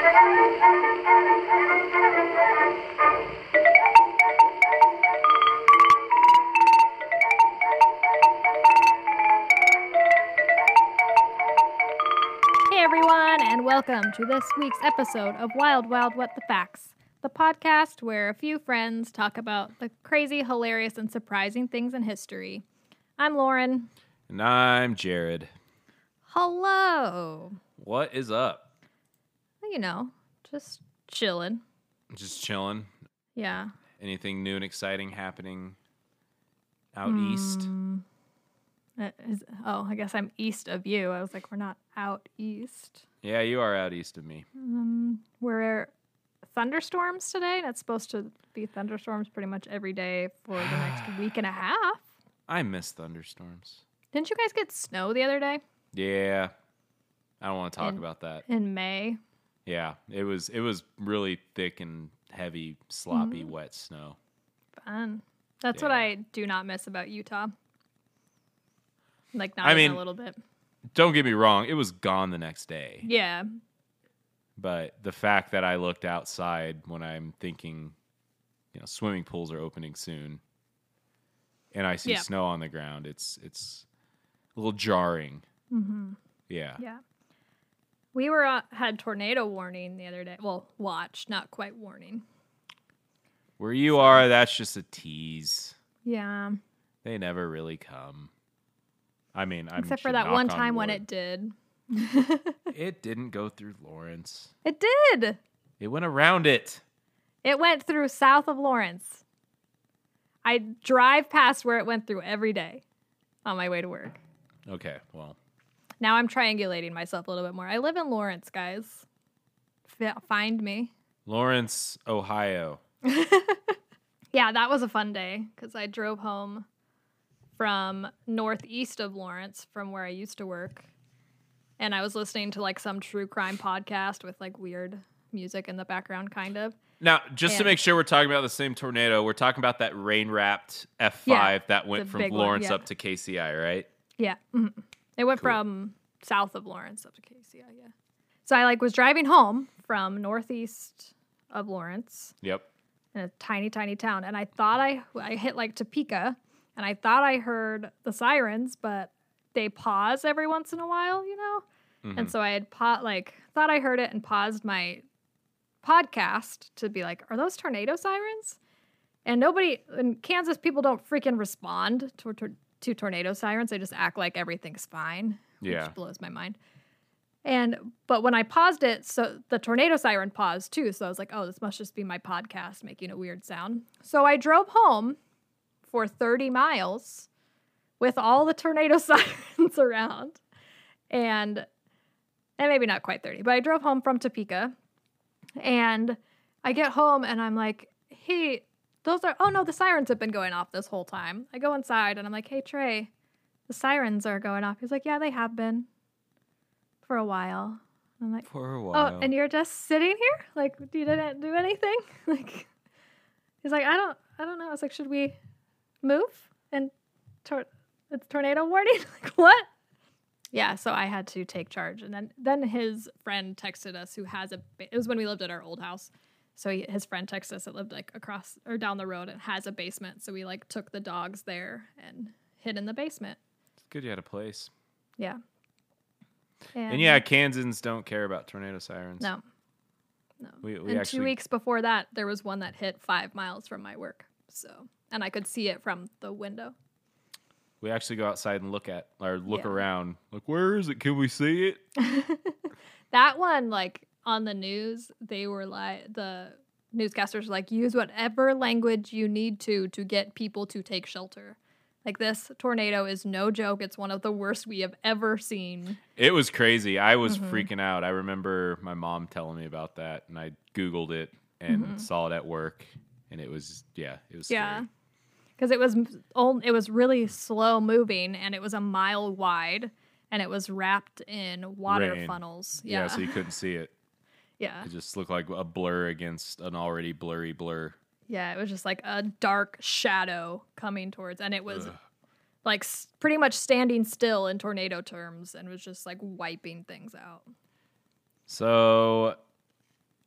Hey everyone, and welcome to this week's episode of Wild Wild What the Facts, the podcast where a few friends talk about the crazy, hilarious, and surprising things in history. I'm Lauren. And I'm Jared. Hello. What is up? You know, just chilling. Just chilling. Yeah. Anything new and exciting happening out east? Uh, is- oh, I guess I'm east of you. I was like, we're not out east. Yeah, you are out east of me. Um, we're thunderstorms today, and it's supposed to be thunderstorms pretty much every day for the next week and a half. I miss thunderstorms. Didn't you guys get snow the other day Yeah. I don't want to talk And- about that. in May? Yeah, it was it was really thick and heavy, sloppy, wet snow. Fun. That's what I do not miss about Utah. Like not I even mean- a little bit. Don't get me wrong, it was gone the next day. Yeah. But the fact that I looked outside when I'm thinking, you know, swimming pools are opening soon, and I see Yeah. snow on the ground, it's it's a little jarring. Mm-hmm. Yeah. Yeah. We were uh, had tornado warning the other day. Well, watch, not quite warning. Where you are, that's just a tease. Yeah. They never really come. I mean, I'm Except for that one on time when it did. it didn't go through Lawrence. It did. It went around it. It went through south of Lawrence. I drive past where it went through every day on my way to work. Okay, well, Now I'm triangulating myself a little bit more. I live in Lawrence, guys. F- find me. Lawrence, Ohio. Yeah, that was a fun day because I drove home from northeast of Lawrence from where I used to work. And I was listening to like some true crime podcast with like weird music in the background, kind of. Now, just to make sure we're talking about the same tornado, we're talking about that rain wrapped F5 Yeah, that went from big one, Lawrence yeah. up to KCI, right? Yeah. mhm. It went Cool. from south of Lawrence up to KCI, yeah. So I like was driving home from northeast of Lawrence Yep. in a tiny, tiny town, and I thought I I hit like Topeka, and I thought I heard the sirens, but they pause every once in a while, you know. Mhm. And so I had pa- like thought I heard it and paused my podcast to be like, "Are those tornado sirens?" And nobody in Kansas people don't freaking respond to to, to tornado sirens. They just act like everything's fine, Yeah. which blows my mind. And but when I paused it, so the tornado siren paused too. So I was like, "Oh, this must just be my podcast making a weird sound." So I drove home for 30 miles with all the tornado sirens around. And and maybe not quite 30, but I drove home from Topeka and I get home and I'm like, hey, those are, oh no, the sirens have been going off this whole time. I go inside and I'm like, hey, Trey, the sirens are going off. He's like, yeah, they have been for a while. I'm like, For a oh, while. oh, and you're just sitting here? Like, you didn't do anything? Like, he's like, I don't, I don't know. I was like, should we move? And tor- it's tornado warning? like, what? Yeah, so I had to take charge, and then then his friend texted us, who has a. It was when we lived at our old house, so he, his friend texted us that lived like across or down the road and has a basement. So we like took the dogs there and hid in the basement. Good you had a place. Yeah. And yeah, Kansans don't care about tornado sirens. no, no. We- we and actually- two weeks before that, there was one that hit five miles from my work. So, and I could see it from the window. We actually go outside and look at or look Yeah. around. Like, where is it? Can we see it? That one, like on the news, they were like the newscasters were like use whatever language you need to to get people to take shelter. Like this tornado is no joke. It's one of the worst we have ever seen. It was crazy. I was Mm-hmm. freaking out. I remember my mom telling me about that, and I Googled it and saw it at work, and it was yeah, it was scary. Mm-hmm. Yeah. Because it was old, it was really slow moving and it was a mile wide and it was wrapped in water Rain. funnels. Yeah, Yeah. so you couldn't see it. yeah. It just looked like a blur against an already blurry blur. Yeah, it was just like a dark shadow coming towards, and it was Ugh. like s- pretty much standing still in tornado terms, and was just like wiping things out. So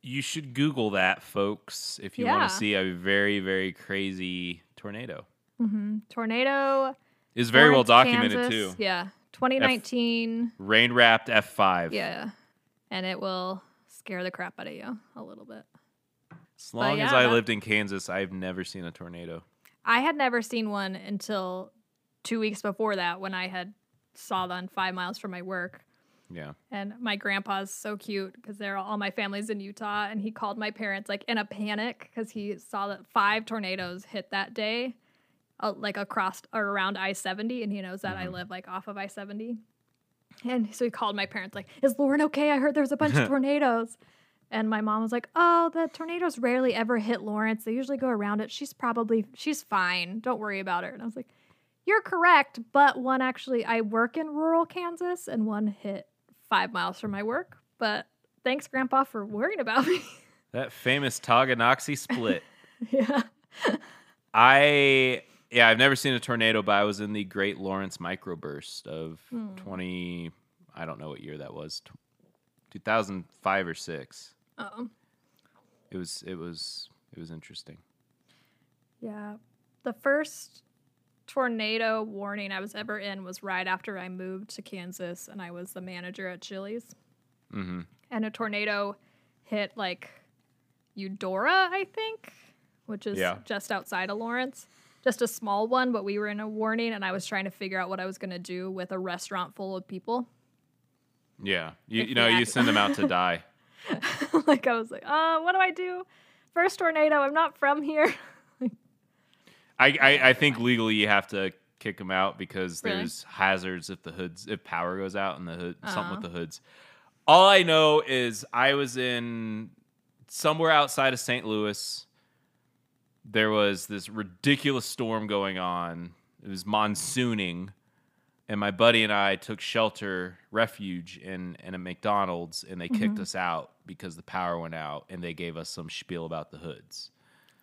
You should Google that, folks, if you Yeah. want to see a very, very crazy tornado. Mm-hmm. Tornado. It's very well Lawrence, documented Kansas. too. Yeah. 2019. Rain wrapped F5. Yeah. And it will scare the crap out of you a little bit. As long as I that- lived in Kansas, I've never seen a tornado. I had never seen one until two weeks before that when I had saw them five miles from my work. Yeah. And my grandpa's so cute because they're all my family's in Utah, and he called my parents like in a panic because he saw that five tornadoes hit that day, uh, like across or around I seventy, and he knows that I live like off of I seventy. And so he called my parents like, "Is Lauren okay? I heard there's a bunch of tornadoes." And my mom was like, "Oh, the tornadoes rarely ever hit Lawrence. They usually go around it. She's probably she's fine. Don't worry about her." And I was like, "You're correct, but one actually I work in rural Kansas and one hit 5 miles from my work, but thanks grandpa for worrying about me." That famous Tonganoxie split. yeah. I yeah, I've never seen a tornado, but I was in the Great Lawrence microburst of Hmm. 20 I don't know what year that was. Tw- 2005 or 6. Oh. It was it was it was interesting. Yeah. The first tornado warning I was ever in was right after I moved to Kansas and I was the manager at Chili's. Mhm. And a tornado hit like Eudora, I think, which is Yeah. just outside of Lawrence. Just a small one, but we were in a warning and I was trying to figure out what I was going to do with a restaurant full of people. Yeah. You you know, you send them out to die. like I was like, uh, what do I do? First tornado, I'm not from here. I, I, I think legally you have to kick them out because Really? there's hazards if the hoods if power goes out and the hood something Oh. with the hoods. All I know is I was in somewhere outside of St. Louis. There was this ridiculous storm going on. It was monsooning, and my buddy and I took shelter, refuge in in a McDonald's, and they kicked mm-hmm. us out because the power went out, and they gave us some spiel about the hoods.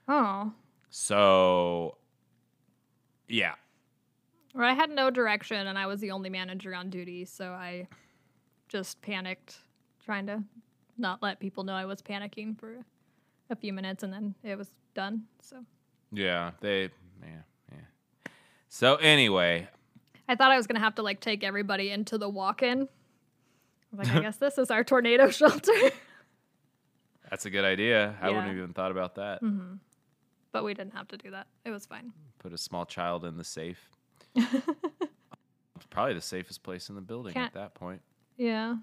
oh. So, yeah, Or I had no direction and I was the only manager on duty, so I just panicked, trying to not let people know I was panicking for a few minutes and then it was done. So yeah, they, yeah, yeah. So anyway, I thought I was gonna have to like take everybody into the walk in. Like, I guess this is our tornado shelter. that's a good idea. I wouldn't have even thought about that. but we didn't have to do that. It was fine. Put a small child in the safe. Probably the safest place in the building Can't- at that point. Yeah.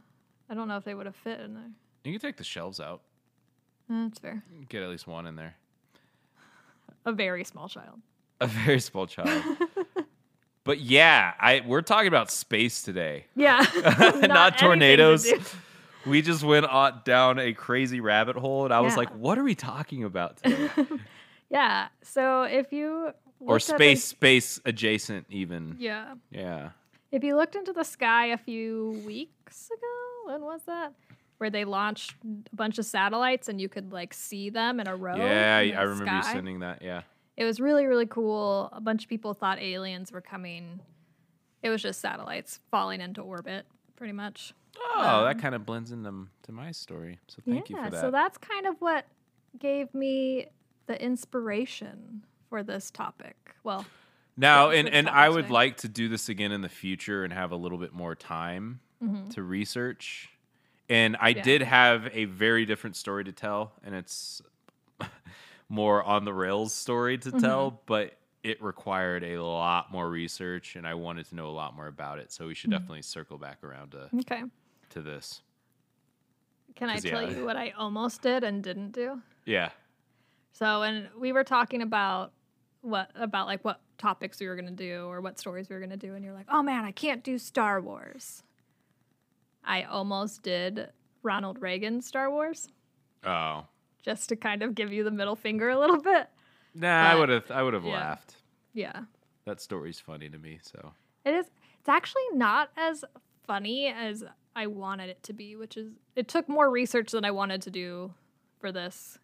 I don't know if they would have fit in there. You can take the shelves out. Eh, That's fair. Get at least one in there. A very small child. A very small child. But yeah, I we're talking about space today. Yeah. Not, to tornadoes. do. We just went down a crazy rabbit hole, and I was like, "What are we talking about today?" Yeah. So if you or at the- space, space adjacent, even. yeah. Yeah. If you looked into the sky a few weeks ago, when was that? Where they launched a bunch of satellites and you could like see them in a row. Yeah, in I, remember you sending that. Yeah. It was really, really cool. A bunch of people thought aliens were coming. It was just satellites falling into orbit, pretty much. Oh, that kind of blends into to my story. So thank Um, yeah, you for that. so that's kind of what gave me the inspiration for this topic. Well, now, and and I would today. like to do this again in the future and have a little bit more time Mm-hmm. to research. And I Yeah. did have a very different story to tell, and it's more on the rails story to Mm-hmm. tell, but it required a lot more research, and I wanted to know a lot more about it. So we should definitely circle back around to okay. to this. Can I tell yeah. you what I almost did and didn't do? Yeah. So, and we were talking about what about like what topics we were going to do or what stories we were going to do and you're like, "Oh man, I can't do Star Wars." I almost did Ronald Reagan Star Wars Oh. Just to kind of give you the middle finger a little bit. Nah, I would have I would have yeah. laughed. Yeah. That story's funny to me, so It is it's actually not as funny as I wanted it to be, which is it took more research than I wanted to do for this.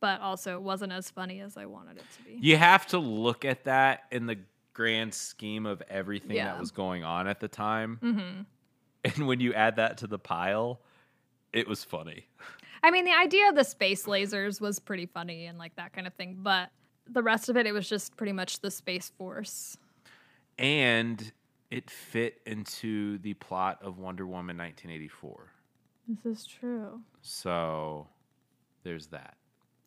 But also it wasn't as funny as I wanted it to be. you have to look at that in the grand scheme of everything Yeah. that was going on at the time. Mhm. And when you add that to the pile, it was funny. I mean, the idea of the space lasers was pretty funny and like that kind of thing, but the rest of it, it was just pretty much the Space Force. And it fit into the plot of Wonder Woman 1984. This is true. So there's that.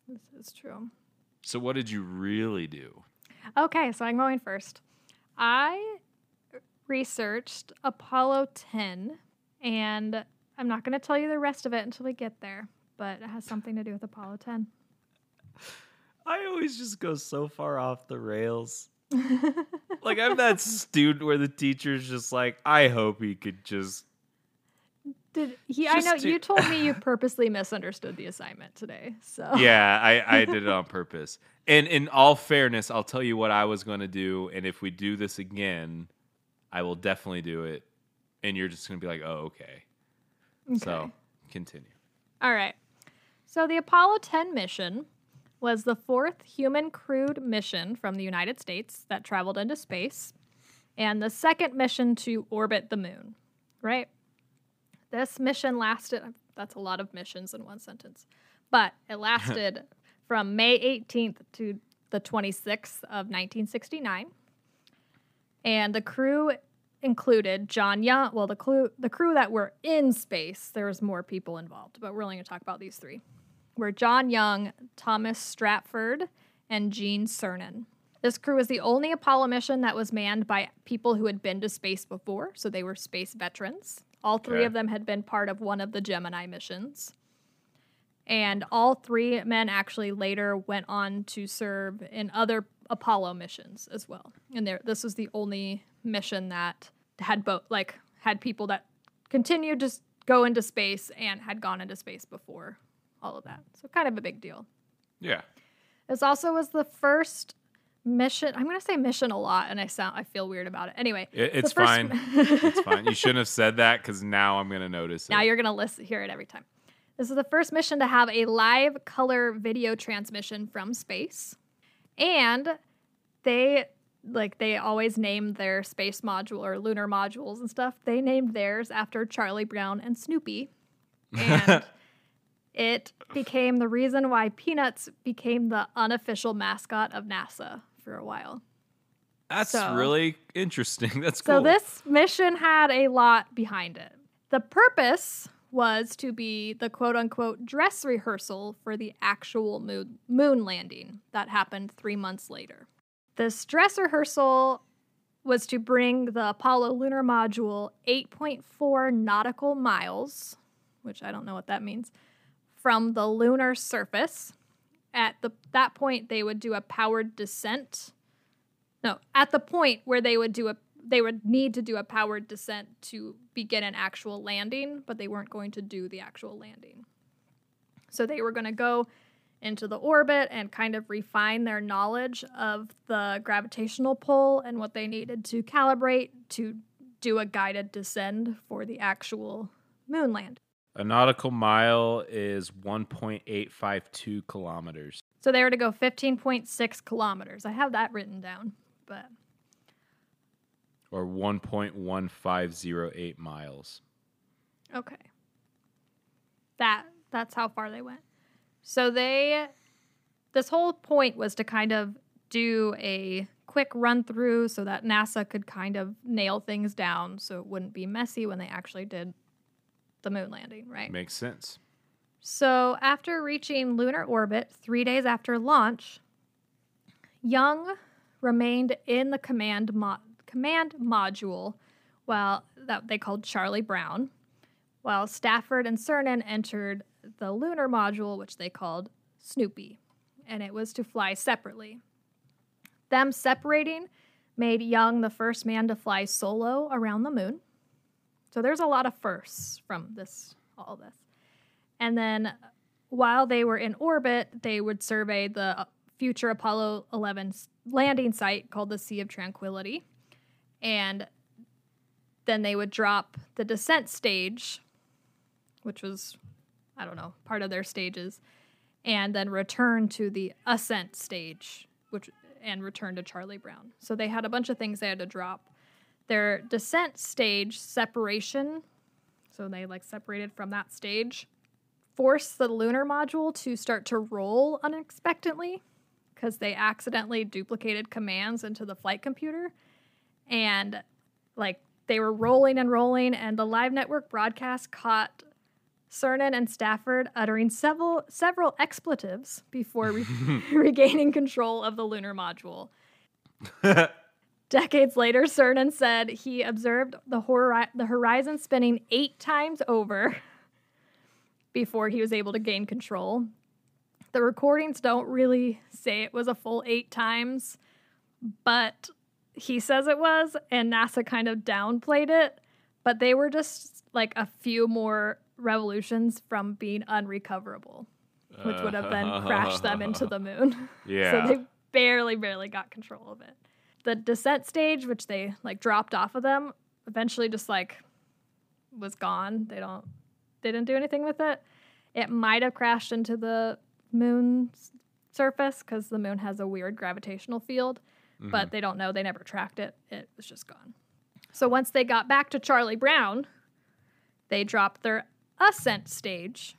This is true. So what did you really do? Okay, so I'm going first. I researched Apollo 10, and I'm not going to tell you the rest of it until we get there, but it has something to do with Apollo 10. I always just go so far off the rails. like I'm that student where the teacher's just like, I hope he could just Did he? I know to- you told me you purposely misunderstood the assignment today. So Yeah, I, I did it on purpose. And in all fairness, I'll tell you what I was gonna do, and if we do this again, I will definitely do it. And you're just gonna be like, Oh, okay. So continue. All right. So the Apollo 10 mission was the fourth human crewed mission from the United States that traveled into space and the second mission to orbit the moon, right? This mission lasted, that's a lot of missions in one sentence, but it lasted from May 18th to the 26th of 1969. And the crew included John Young. Well, the crew the crew that were in space, there was more people involved, but we're only going to talk about these three. Were John Young, Thomas Stafford, and Gene Cernan. This crew was the only Apollo mission that was manned by people who had been to space before, so they were space veterans. All three of them had been part of one of the Gemini missions. And all three men actually later went on to serve in other Apollo missions as well. And there, this was the only mission that had both, like, had people that continued to go into space and had gone into space before all of that. So kind of a big deal. Yeah. This also was the first mission. I'm going to say mission a lot, and I sound I feel weird about it. Anyway, It, it's fine. it's fine. You shouldn't have said that because now I'm gonna notice Now it. you're gonna listen, hear it every time. This is the first mission to have a live color video transmission from space, and they like they always name their space module or lunar modules and stuff. They named theirs after Charlie Brown and Snoopy, and it became the reason why Peanuts became the unofficial mascot of NASA for a while. That's So- really interesting. That's cool. So this mission had a lot behind it. The purpose was to be the quote unquote dress rehearsal for the actual moon, moon landing that happened three months later. This dress rehearsal was to bring the Apollo lunar module 8.4 nautical miles, which I don't know what that means, from the lunar surface. At the, that point, they would do a powered descent no, at the point where they would do a they would need to do a powered descent to begin an actual landing, but they weren't going to do the actual landing. So they were going to go into the orbit and kind of refine their knowledge of the gravitational pull and what they needed to calibrate to do a guided descend for the actual moon land. A nautical mile is 1.852 kilometers. So they were to go 15.6 kilometers. I have that written down, but or 1.1508 miles. Okay. That that's how far they went. So they this whole point was to kind of do a quick run through so that NASA could kind of nail things down so it wouldn't be messy when they actually did the moon landing, right? Makes sense. So, after reaching lunar orbit three days after launch, Young remained in the command mo- command module, while that they called Charlie Brown, while Stafford and Cernan entered the lunar module, which they called Snoopy, and it was to fly separately. Them separating made Young the first man to fly solo around the moon. So there's a lot of firsts from this all this. And then while they were in orbit, they would survey the uh, future Apollo 11 s- landing site called the Sea of Tranquility. And then they would drop the descent stage, which was, I don't know, part of their stages, and then return to the ascent stage, which and return to Charlie Brown. So they had a bunch of things they had to drop. Their descent stage separation, so they like separated from that stage forced the lunar module to start to roll unexpectedly because they accidentally duplicated commands into the flight computer. And like they were rolling and rolling, and the live network broadcast caught Cernan and Stafford uttering several several expletives before re- regaining control of the lunar module. Decades later, Cernan said he observed the, hori- the horizon spinning eight times over before he was able to gain control. The recordings don't really say it was a full eight times, but he says it was, and NASA kind of downplayed it. But they were just like a few more revolutions from being unrecoverable, which would have then uh. crashed them into the moon. Yeah. so they barely, barely got control of it. The descent stage, which they like dropped off of them, eventually just like was gone. They don't, they didn't do anything with it. It might have crashed into the moon's surface because the moon has a weird gravitational field, but mm-hmm. they don't know. They never tracked it. It was just gone. So once they got back to Charlie Brown, they dropped their ascent stage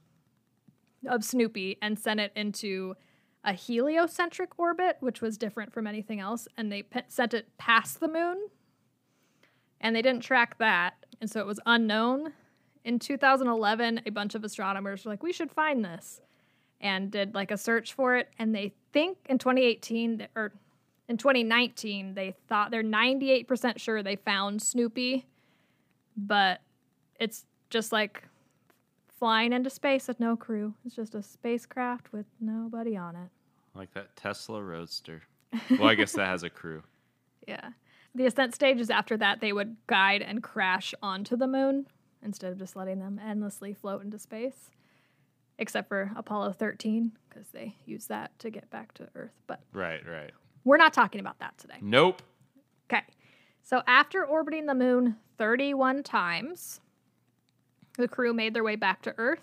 of Snoopy and sent it into a heliocentric orbit, which was different from anything else, and they pe- sent it past the moon. And they didn't track that, and so it was unknown. In 2011, a bunch of astronomers were like, "We should find this," and did like a search for it. And they think in 2018, or in 2019, they thought they're 98% sure they found Snoopy, but it's just like flying into space with no crew. It's just a spacecraft with nobody on it. like that Tesla Roadster. Well, I guess that has a crew. Yeah. The ascent stages after that, they would guide and crash onto the moon instead of just letting them endlessly float into space. Except for Apollo 13, because they used that to get back to Earth. But Right, right. We're not talking about that today. Nope. Okay. So after orbiting the moon 31 times, the crew made their way back to Earth,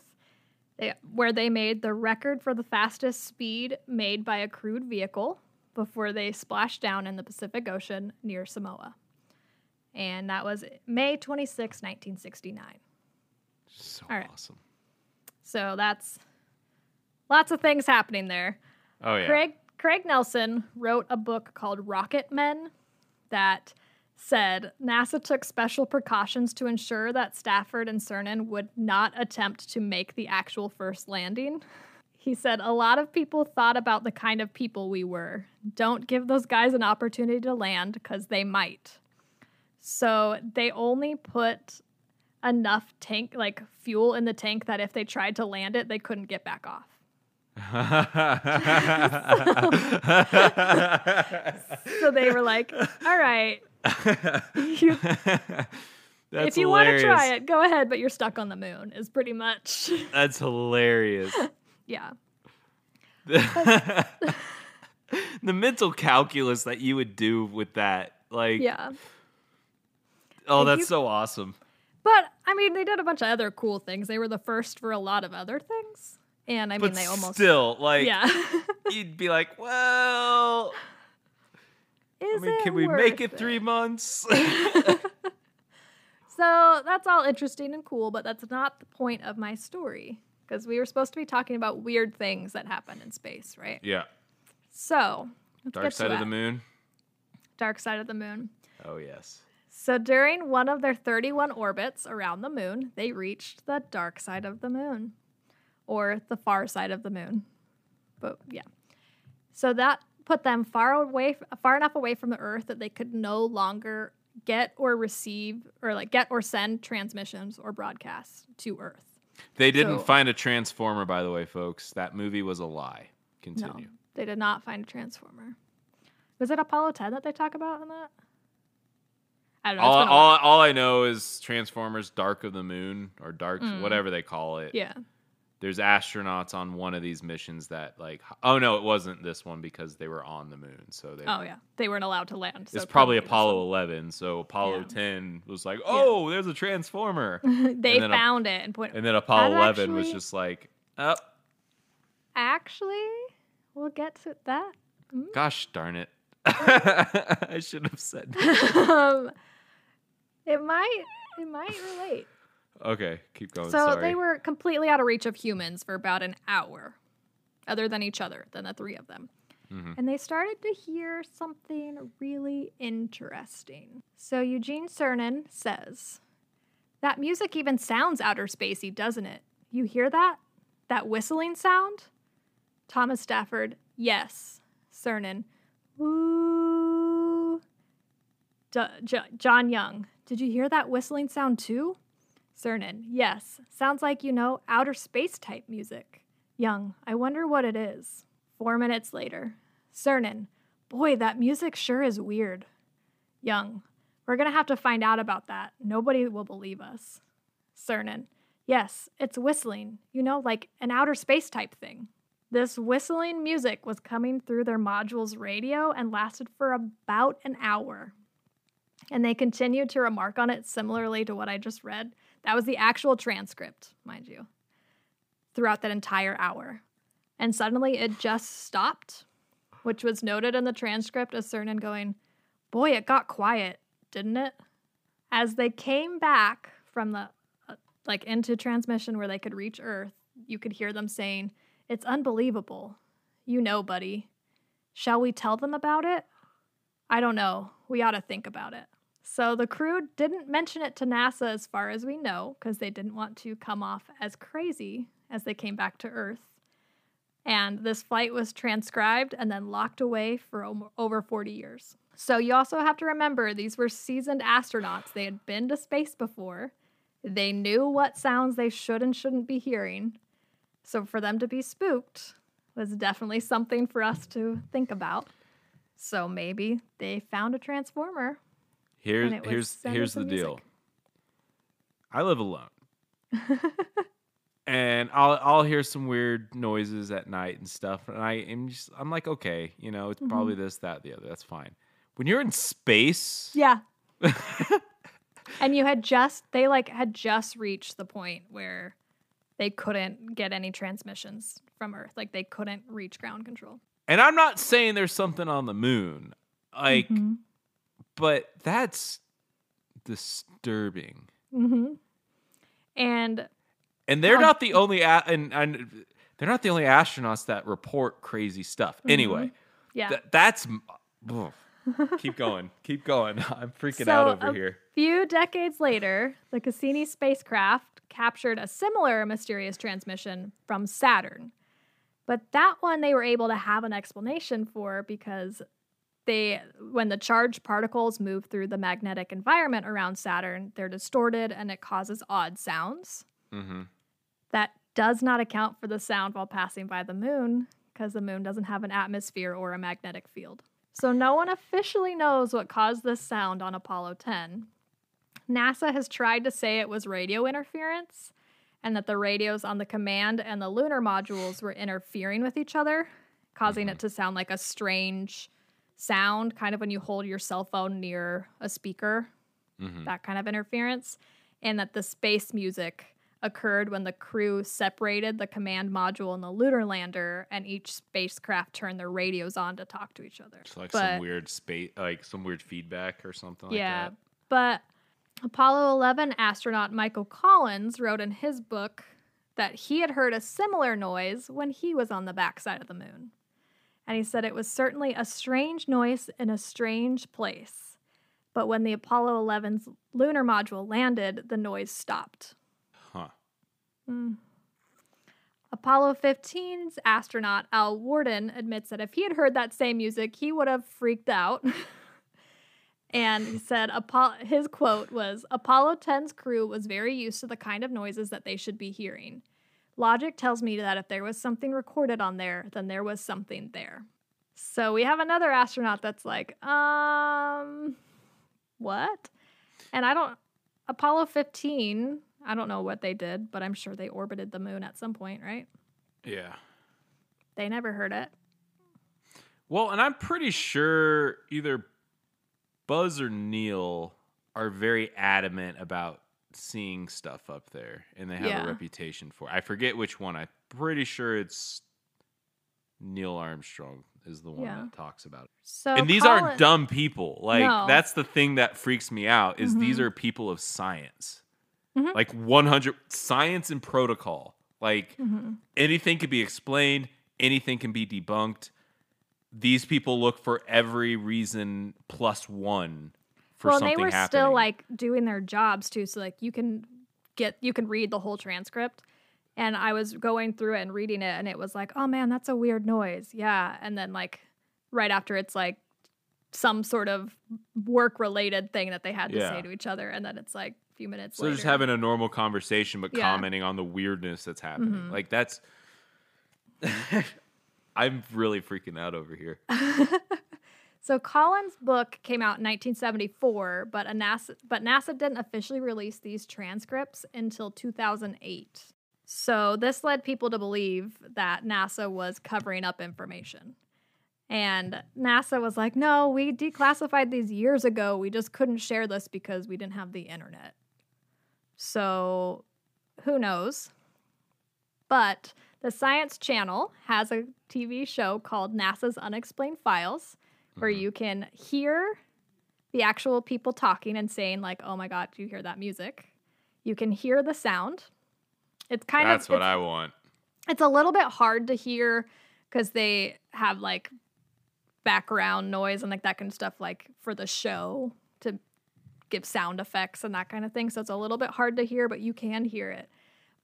they, where they made the record for the fastest speed made by a crewed vehicle before they splashed down in the Pacific Ocean near Samoa. And that was May 26, 1969. So right. awesome. So that's lots of things happening there. Oh yeah. Craig Craig Nelson wrote a book called Rocket Men that said NASA took special precautions to ensure that Stafford and Cernan would not attempt to make the actual first landing. He said a lot of people thought about the kind of people we were. Don't give those guys an opportunity to land because they might. So they only put enough tank like fuel in the tank that if they tried to land it, they couldn't get back off. So they were like, "All right, you, if you want to try it, go ahead, but you're stuck on the moon." Is pretty much, That's hilarious. yeah, the mental calculus that you would do with that, like, yeah. oh, If that's you- so awesome. But I mean, they did a bunch of other cool things. They were the first for a lot of other things, and I mean, But they almost still, like, yeah. you'd be like, well, Is I mean, it can we make worth it three months? So that's all interesting and cool, but that's not the point of my story because we were supposed to be talking about weird things that happen in space, right? yeah. So Dark side of the moon. Dark side of the moon. Oh yes. So during one of their 31 orbits around the moon, they reached the dark side of the moon or the far side of the moon. But yeah. So that put them far away far enough away from the earth that they could no longer get or receive or like get or send transmissions or broadcasts to earth. They didn't So- find a transformer, by the way, folks. That movie was a lie. No. Continue. They did not find a transformer. Was it Apollo 10 that they talk about in that? I don't know. All, it's been a while. all, all I know is Transformers Dark of the Moon or Dark, Mm. whatever they call it. yeah. There's astronauts on one of these missions that, like, oh no, it wasn't this one because they were on the moon. So they, Oh yeah. They weren't allowed to land. So it's probably Apollo 11. So Apollo Yeah. 10 was like, oh, there's a Transformer. they then a- found it and put and then Apollo That 11 was just like, oh, Actually, we'll get to that. gosh darn it. I should have said. um, it might it might relate. Okay, keep going. So Sorry. they were completely out of reach of humans for about an hour, other than each other, than the three of them. Mhm. And they started to hear something really interesting. So Eugene Cernan says, That music even sounds outer spacey, doesn't it? You hear that? That whistling sound? Thomas Stafford, yes. Cernan, woo. D- J- John Young, did you hear that whistling sound too? Cernan, yes. Sounds like, you know, outer space type music. Young, I wonder what it is. Four minutes later, Cernan, boy, that music sure is weird. Young, we're gonna have to find out about that. Nobody will believe us. Cernan, yes, it's whistling, you know, like an outer space type thing. This whistling music was coming through their module's radio and lasted for about an hour. And they continued to remark on it similarly to what I just read. That was the actual transcript, mind you, throughout that entire hour. And suddenly it just stopped, which was noted in the transcript as Cernan going, Boy, it got quiet, didn't it? As they came back from the, uh, like, into transmission where they could reach Earth, you could hear them saying, It's unbelievable. You know, buddy. Shall we tell them about it? I don't know. We ought to think about it. So the crew didn't mention it to NASA as far as we know, because they didn't want to come off as crazy as they came back to Earth. And this flight was transcribed and then locked away for over 40 years. So you also have to remember these were seasoned astronauts. They had been to space before. They knew what sounds they should and shouldn't be hearing. So for them to be spooked was definitely something for us to think about. So maybe they found a transformer. Here's and it was here's here's the some deal. I live alone. and I'll I'll hear some weird noises at night and stuff, and I am just I'm like, okay, you know, it's Mm-hmm. probably this, that, the other. That's fine. When you're in space, Yeah. and you had just they like had just reached the point where they couldn't get any transmissions from Earth. Like they couldn't reach ground control. and I'm not saying there's something on the moon, like, Mhm. But that's disturbing. Mhm. And And they're Um, not the only a- and, and they're not the only astronauts that report crazy stuff. Anyway, yeah. th- that's ugh. keep going, keep going. I'm freaking So, out over here. a here. few decades later, the Cassini spacecraft captured a similar mysterious transmission from Saturn. But that one they were able to have an explanation for because they when the charged particles move through the magnetic environment around Saturn, they're distorted and it causes odd sounds. hmm That does not account for the sound while passing by the moon because the moon doesn't have an atmosphere or a magnetic field. So no one officially knows what caused this sound on Apollo 10. NASA has tried to say it was radio interference and that the radios on the command and the lunar modules were interfering with each other, causing it to sound like a strange sound, kind of when you hold your cell phone near a speaker hmm that kind of interference, and that the space music occurred when the crew separated the command module and the lunar lander, and each spacecraft turned their radios on to talk to each other. It's like But- some weird space, like some weird feedback or something like yeah, that. but Apollo 11 astronaut Michael Collins wrote in his book that he had heard a similar noise when he was on the backside of the moon. And he said it was certainly a strange noise in a strange place. But when the Apollo 11's lunar module landed, the noise stopped. Huh. Hmm. Apollo 15's astronaut Al Worden admits that if he had heard that same music, he would have freaked out. and he said Apollo, his quote was Apollo 10's crew was very used to the kind of noises that they should be hearing. Logic tells me that if there was something recorded on there, then there was something there. So we have another astronaut that's like, um, what? And I don't, Apollo 15, I don't know what they did, but I'm sure they orbited the moon at some point, right? Yeah. They never heard it. Well, and I'm pretty sure either Buzz or Neil are very adamant about seeing stuff up there, and they have Yeah. a reputation for. it. I forget which one. I'm pretty sure it's Neil Armstrong is the one Yeah. that talks about it. So and these Colin- aren't dumb people. Like No. that's the thing that freaks me out is these Mhm. are people of science. Mhm. Like 100 science and protocol. Like Mhm. anything can be explained, anything can be debunked. These people look for every reason plus one for well, something they were happening. still like doing their jobs too. So like you can get you can read the whole transcript. And I was going through it and reading it, and it was like, oh man, that's a weird noise. Yeah. And then like right after it's like some sort of work related thing that they had to Yeah. say to each other, and then it's like a few minutes So later. just having a normal conversation, but Yeah. commenting on the weirdness that's happening. Mhm. Like that's. I'm really freaking out over here. So Collins' book came out in 1974, but NASA but NASA didn't officially release these transcripts until 2008. So this led people to believe that NASA was covering up information. And NASA was like, "No, we declassified these years ago. We just couldn't share this because we didn't have the internet." So, who knows? But the Science Channel has a TV show called NASA's Unexplained Files where Mhm. you can hear the actual people talking and saying like, "Oh my god, do you hear that music?" You can hear the sound. It's kind That's of That's what I want. it's a little bit hard to hear because they have like background noise and like that kind of stuff like for the show to give sound effects and that kind of thing. So it's a little bit hard to hear, but you can hear it.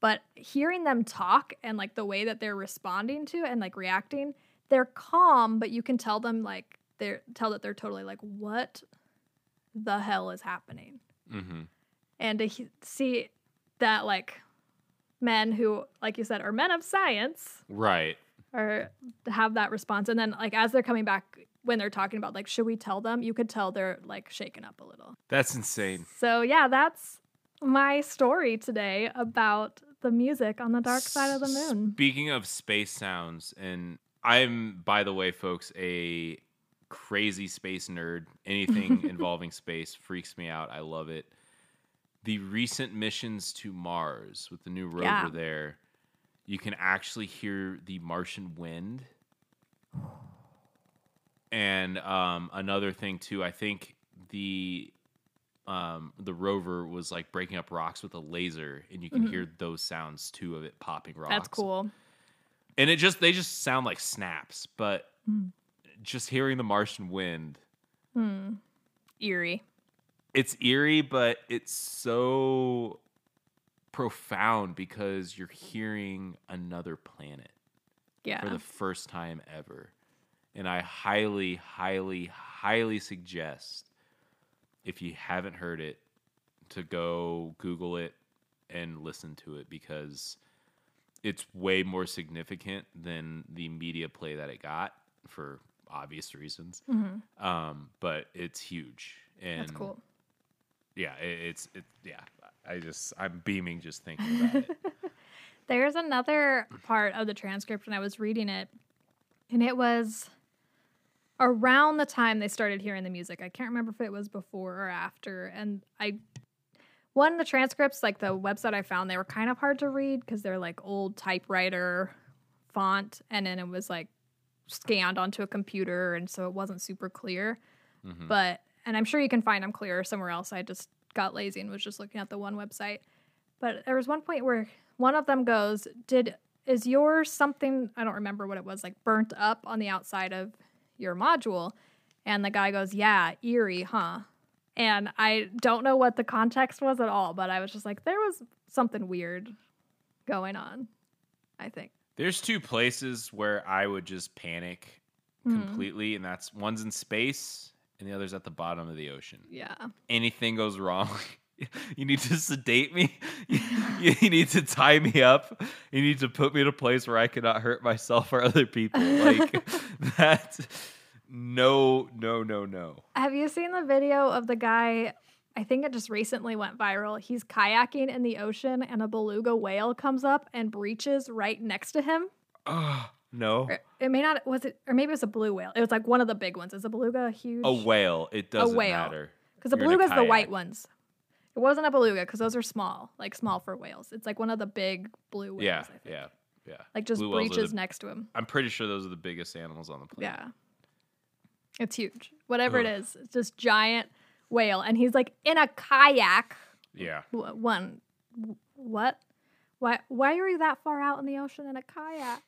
But hearing them talk and like the way that they're responding to and like reacting, they're calm, but you can tell them like they're tell that they're totally like, what the hell is happening? hmm and to he- see that like men who like you said are men of science Right. or have that response and then like as they're coming back when they're talking about like should we tell them you could tell they're like shaken up a little That's insane. so yeah that's my story today about the music on the dark side of the moon Speaking of space sounds, and I'm, by the way, folks, a crazy space nerd. Anything involving space freaks me out. I love it. The recent missions to Mars with the new rover Yeah. there, you can actually hear the Martian wind. And um, another thing too, I think the um, the rover was like breaking up rocks with a laser, and you can Mhm. hear those sounds too of it popping rocks. that's cool And it just they just sound like snaps, but Mm. Just hearing the Martian wind, hmm. eerie it's eerie, but it's so profound because you're hearing another planet yeah for the first time ever. And I highly, highly, highly suggest if you haven't heard it to go Google it and listen to it because it's way more significant than the media play that it got for obvious reasons. Mhm. Um, but it's huge. And that's cool Yeah, it, it's it, yeah. I just I'm beaming just thinking about it. There's another part of the transcript when I was reading it, and it was around the time they started hearing the music. I can't remember if it was before or after. And I, one of the transcripts, like the website I found, they were kind of hard to read because they're like old typewriter font, and then it was like scanned onto a computer, and so it wasn't super clear. Mhm. But and I'm sure you can find them clearer somewhere else. I just got lazy and was just looking at the one website. But there was one point where one of them goes, "Did is yours something I don't remember what it was like burnt up on the outside of your module?" And the guy goes, "Yeah, eerie, huh?" And I don't know what the context was at all, but I was just like, there was something weird going on. I think. There's two places where I would just panic Hmm. completely, and that's one's in space and the other's at the bottom of the ocean. Yeah. Anything goes wrong, you need to sedate me. You need to tie me up. You need to put me in a place where I cannot hurt myself or other people. Like that. No, no, no, no. Have you seen the video of the guy? I think it just recently went viral. He's kayaking in the ocean and a beluga whale comes up and breaches right next to him. Oh, no. Or it may not was it or maybe it was a blue whale. It was like one of the big ones. Is a beluga huge? A whale. It doesn't whale. matter. Because the a beluga's the white ones. It wasn't a beluga because those are small, like small for whales. It's like one of the big blue whales. Yeah, I think. yeah, yeah. Like just Blue breaches the- next to him. I'm pretty sure those are the biggest animals on the planet. Yeah. It's huge. Whatever it Ugh. is, it's just giant whale. And he's like in a kayak Yeah. w- one what? Why? Why are you that far out in the ocean in a kayak?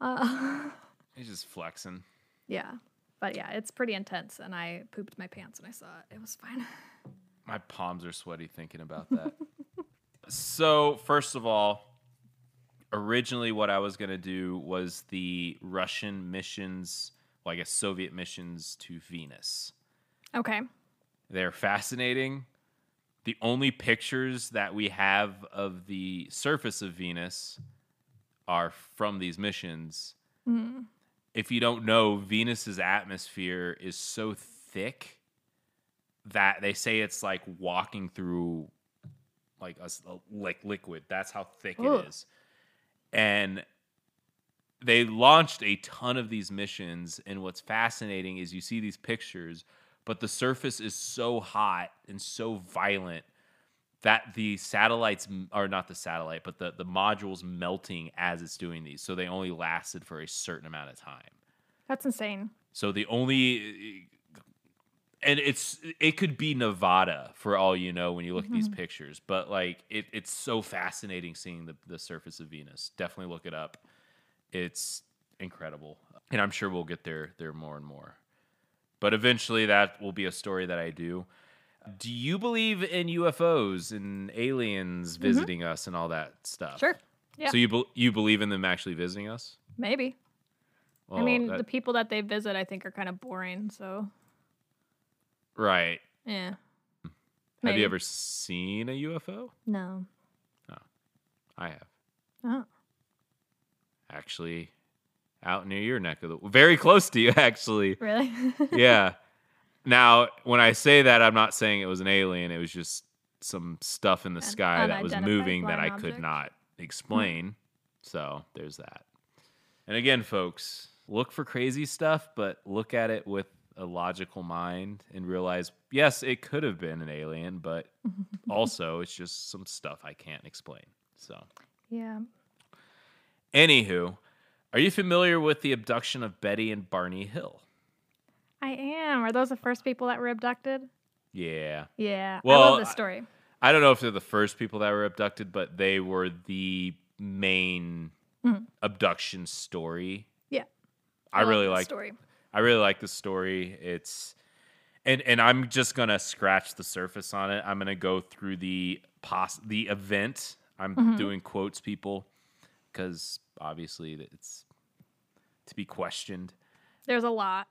Uh, He's just flexing. yeah, but yeah, it's pretty intense, and I pooped my pants when I saw it. It was fine. My palms are sweaty thinking about that. so, first of all, originally what I was going to do was the Russian missions, well, I guess Soviet missions to Venus. Okay. They're fascinating. The only pictures that we have of the surface of Venus are from these missions. Hmm. If you don't know, Venus's atmosphere is so thick that they say it's like walking through like a, like liquid. That's how thick Ugh. it is. And they launched a ton of these missions and what's fascinating is you see these pictures but the surface is so hot and so violent that the satellites are not the satellite but the, the modules melting as it's doing these so they only lasted for a certain amount of time That's insane. so the only and it's it could be Nevada for all you know when you look at these mm-hmm. pictures, but like it, it's so fascinating seeing the, the surface of Venus. Definitely look it up. It's incredible. And I'm sure we'll get there there more and more. But eventually that will be a story that I do. Do you believe in UFOs and aliens mm-hmm. visiting us and all that stuff? Sure. Yeah. So you be, you believe in them actually visiting us? Maybe. I mean, that- the people that they visit, I think, are kind of boring. So, right. yeah. Have Maybe. you ever seen a UFO? No. Oh. I have. Oh. Actually, out near your neck of the very close to you, actually. Really? yeah. Now, when I say that, I'm not saying it was an alien. It was just some stuff in the An sky that was unidentified moving that I flying could object? not hmm. explain. so there's that. And again, folks, look for crazy stuff, but look at it with a logical mind and realize, yes, it could have been an alien, but also it's just some stuff I can't explain. So. yeah. Anywho, are you familiar with the abduction of Betty and Barney Hill? I am. Are those the first people that were abducted? Yeah. Yeah. I love this story. I don't know if they're the first people that were abducted, but they were the main Mhm. abduction story. Yeah. I, love really like story. I really like the story. It's and and I'm just gonna scratch the surface on it. I'm gonna go through the pos the event. I'm Mm-hmm. doing quotes, people, because obviously it's to be questioned. There's a lot.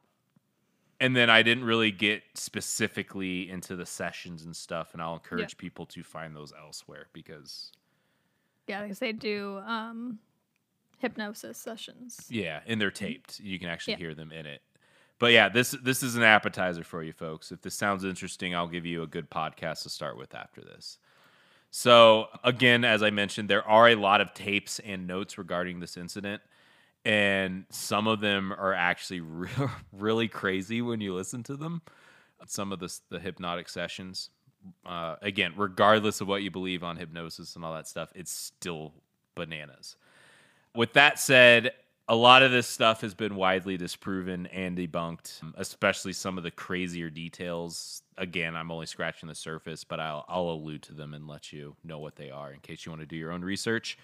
and then I didn't really get specifically into the sessions and stuff, and I'll encourage people to find those elsewhere because Yeah, because they do um, hypnosis sessions. yeah, and they're taped. You can actually Yeah. hear them in it. But yeah, this this is an appetizer for you folks. If this sounds interesting, I'll give you a good podcast to start with after this. So again, as I mentioned, there are a lot of tapes and notes regarding this incident. And some of them are actually re- really crazy when you listen to them. Some of the, the hypnotic sessions. Uh, again, regardless of what you believe on hypnosis and all that stuff, it's still bananas. With that said, a lot of this stuff has been widely disproven and debunked, especially some of the crazier details. Again, I'm only scratching the surface, but I'll, I'll allude to them and let you know what they are in case you want to do your own research.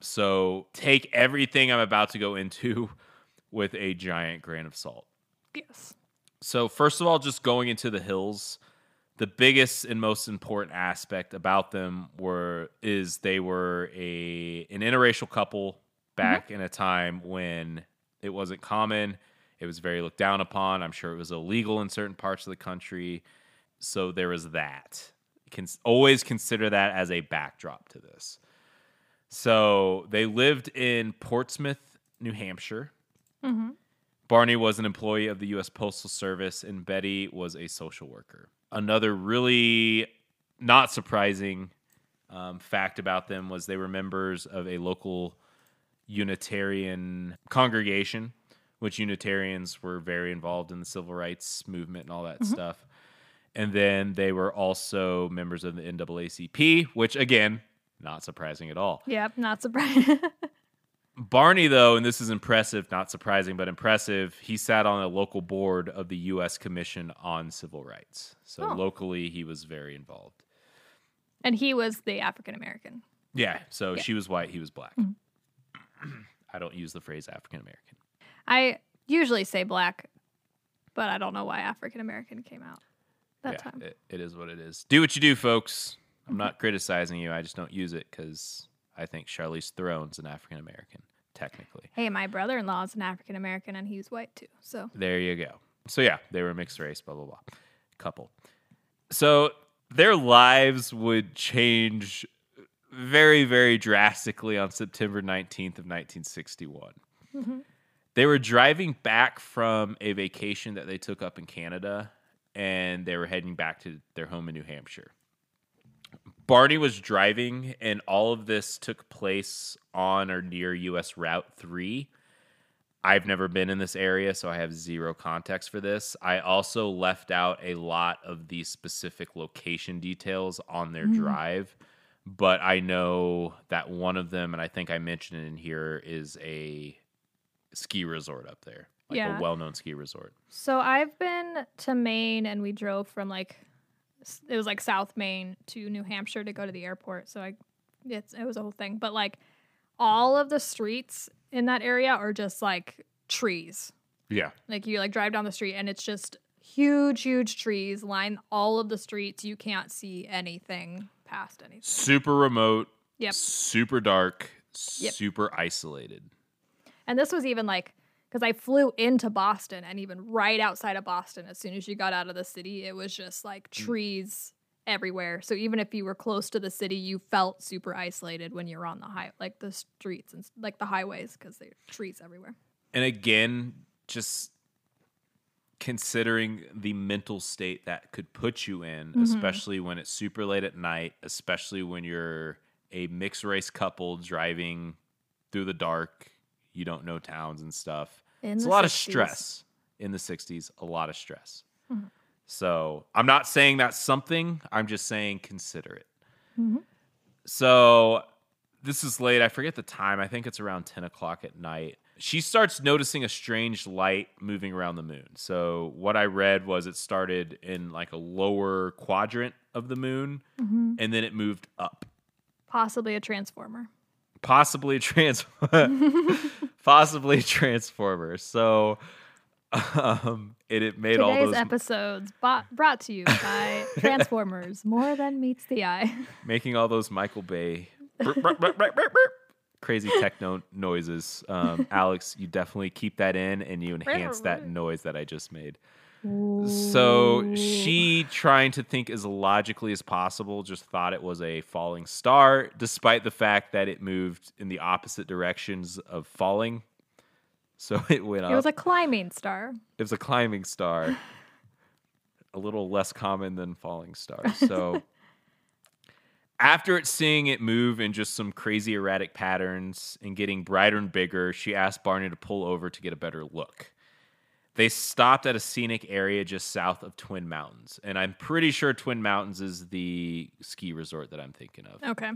So take everything I'm about to go into with a giant grain of salt. Yes. So first of all, just going into the hills, the biggest and most important aspect about them were is they were a an interracial couple back mm-hmm. in a time when it wasn't common. It was very looked down upon. I'm sure it was illegal in certain parts of the country. So there was that. Can always consider that as a backdrop to this. So they lived in Portsmouth, New Hampshire. Barney was an employee of the U.S. Postal Service, and Betty was a social worker. Another really not surprising um, fact about them was they were members of a local Unitarian congregation, which Unitarians were very involved in the civil rights movement and all that stuff. And then they were also members of the NAACP, which again, not surprising at all. Yep. Not surprising. Barney, though, and this is impressive, not surprising, but impressive, he sat on a local board of the U.S. Commission on Civil Rights. So Oh. locally, he was very involved. And he was the African American. Yeah. So Yeah. Mm-hmm. she was white, he was black. I don't use the phrase African American. I usually say black, but I don't know why African American came out that yeah, time. It, it is what it is. Do what you do, folks. I'm not criticizing you. I just don't use it because I think Charlize Theron's an African American, technically. Hey, my brother in law is an African American and he's white too. So There you go. So yeah, they were mixed race, blah blah blah, couple. So their lives would change very very drastically on September 19th of 1961. Mm-hmm. They were driving back from a vacation that they took up in Canada and they were heading back to their home in New Hampshire. Barney was driving and all of this took place on or near US Route 3. I've never been in this area, so I have zero context for this. I also left out a lot of the specific location details on their mm. drive, but I know that one of them, and I think I mentioned it in here, is a ski resort up there, like Yeah. a well known ski resort. So I've been to Maine and we drove from like it was like South Maine to New Hampshire to go to the airport. So I it's it was a whole thing. But like all of the streets in that area are just like trees. Yeah. Like you like drive down the street and it's just huge, huge trees line all of the streets. You can't see anything past anything. Super remote, Yep. super dark, Yep. super isolated. And this was even like because I flew into Boston and even right outside of Boston, as soon as you got out of the city, it was just like trees everywhere. So even if you were close to the city, you felt super isolated when you were on the high, like the streets and like the highways because there are trees everywhere. And again, just considering the mental state that could put you in, Mm-hmm. especially when it's super late at night, especially when you're a mixed race couple driving through the dark, you don't know towns and stuff. In it's a lot of stress in the 60s, a lot of stress. Mm-hmm. So I'm not saying that's something, I'm just saying consider it. Mm-hmm. So this is late. I forget the time. I think it's around 10 o'clock at night. She starts noticing a strange light moving around the moon. So what I read was it started in like a lower quadrant of the moon Mm-hmm. and then it moved up. Possibly a transformer. Possibly trans possibly a transformer. So um it, it made all those episodes bought, brought to you by Transformers. More than meets the eye. making all those Michael Bay burp, burp, burp, crazy techno noises. Um, Alex, you definitely keep that in and you enhance that noise that I just made. So she, trying to think as logically as possible, just thought it was a falling star, despite the fact that it moved in the opposite directions of falling. So it went up. It was a climbing star. it was a climbing star, a little less common than falling stars. So after it seeing it move in just some crazy erratic patterns and getting brighter and bigger, she asked Barney to pull over to get a better look. They stopped at a scenic area just south of Twin Mountains, and I'm pretty sure Twin Mountains is the ski resort that I'm thinking of Okay.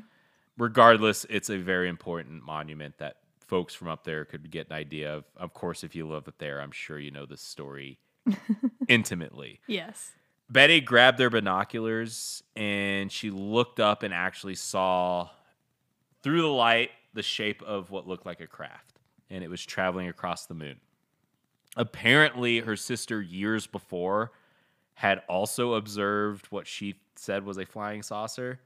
regardless, it's a very important monument that folks from up there could get an idea of. Of course, if you live up there, I'm sure you know this story intimately. Yes. Betty grabbed their binoculars and she looked up and actually saw through the light the shape of what looked like a craft, and it was traveling across the moon. Apparently, her sister years before had also observed what she said was a flying saucer.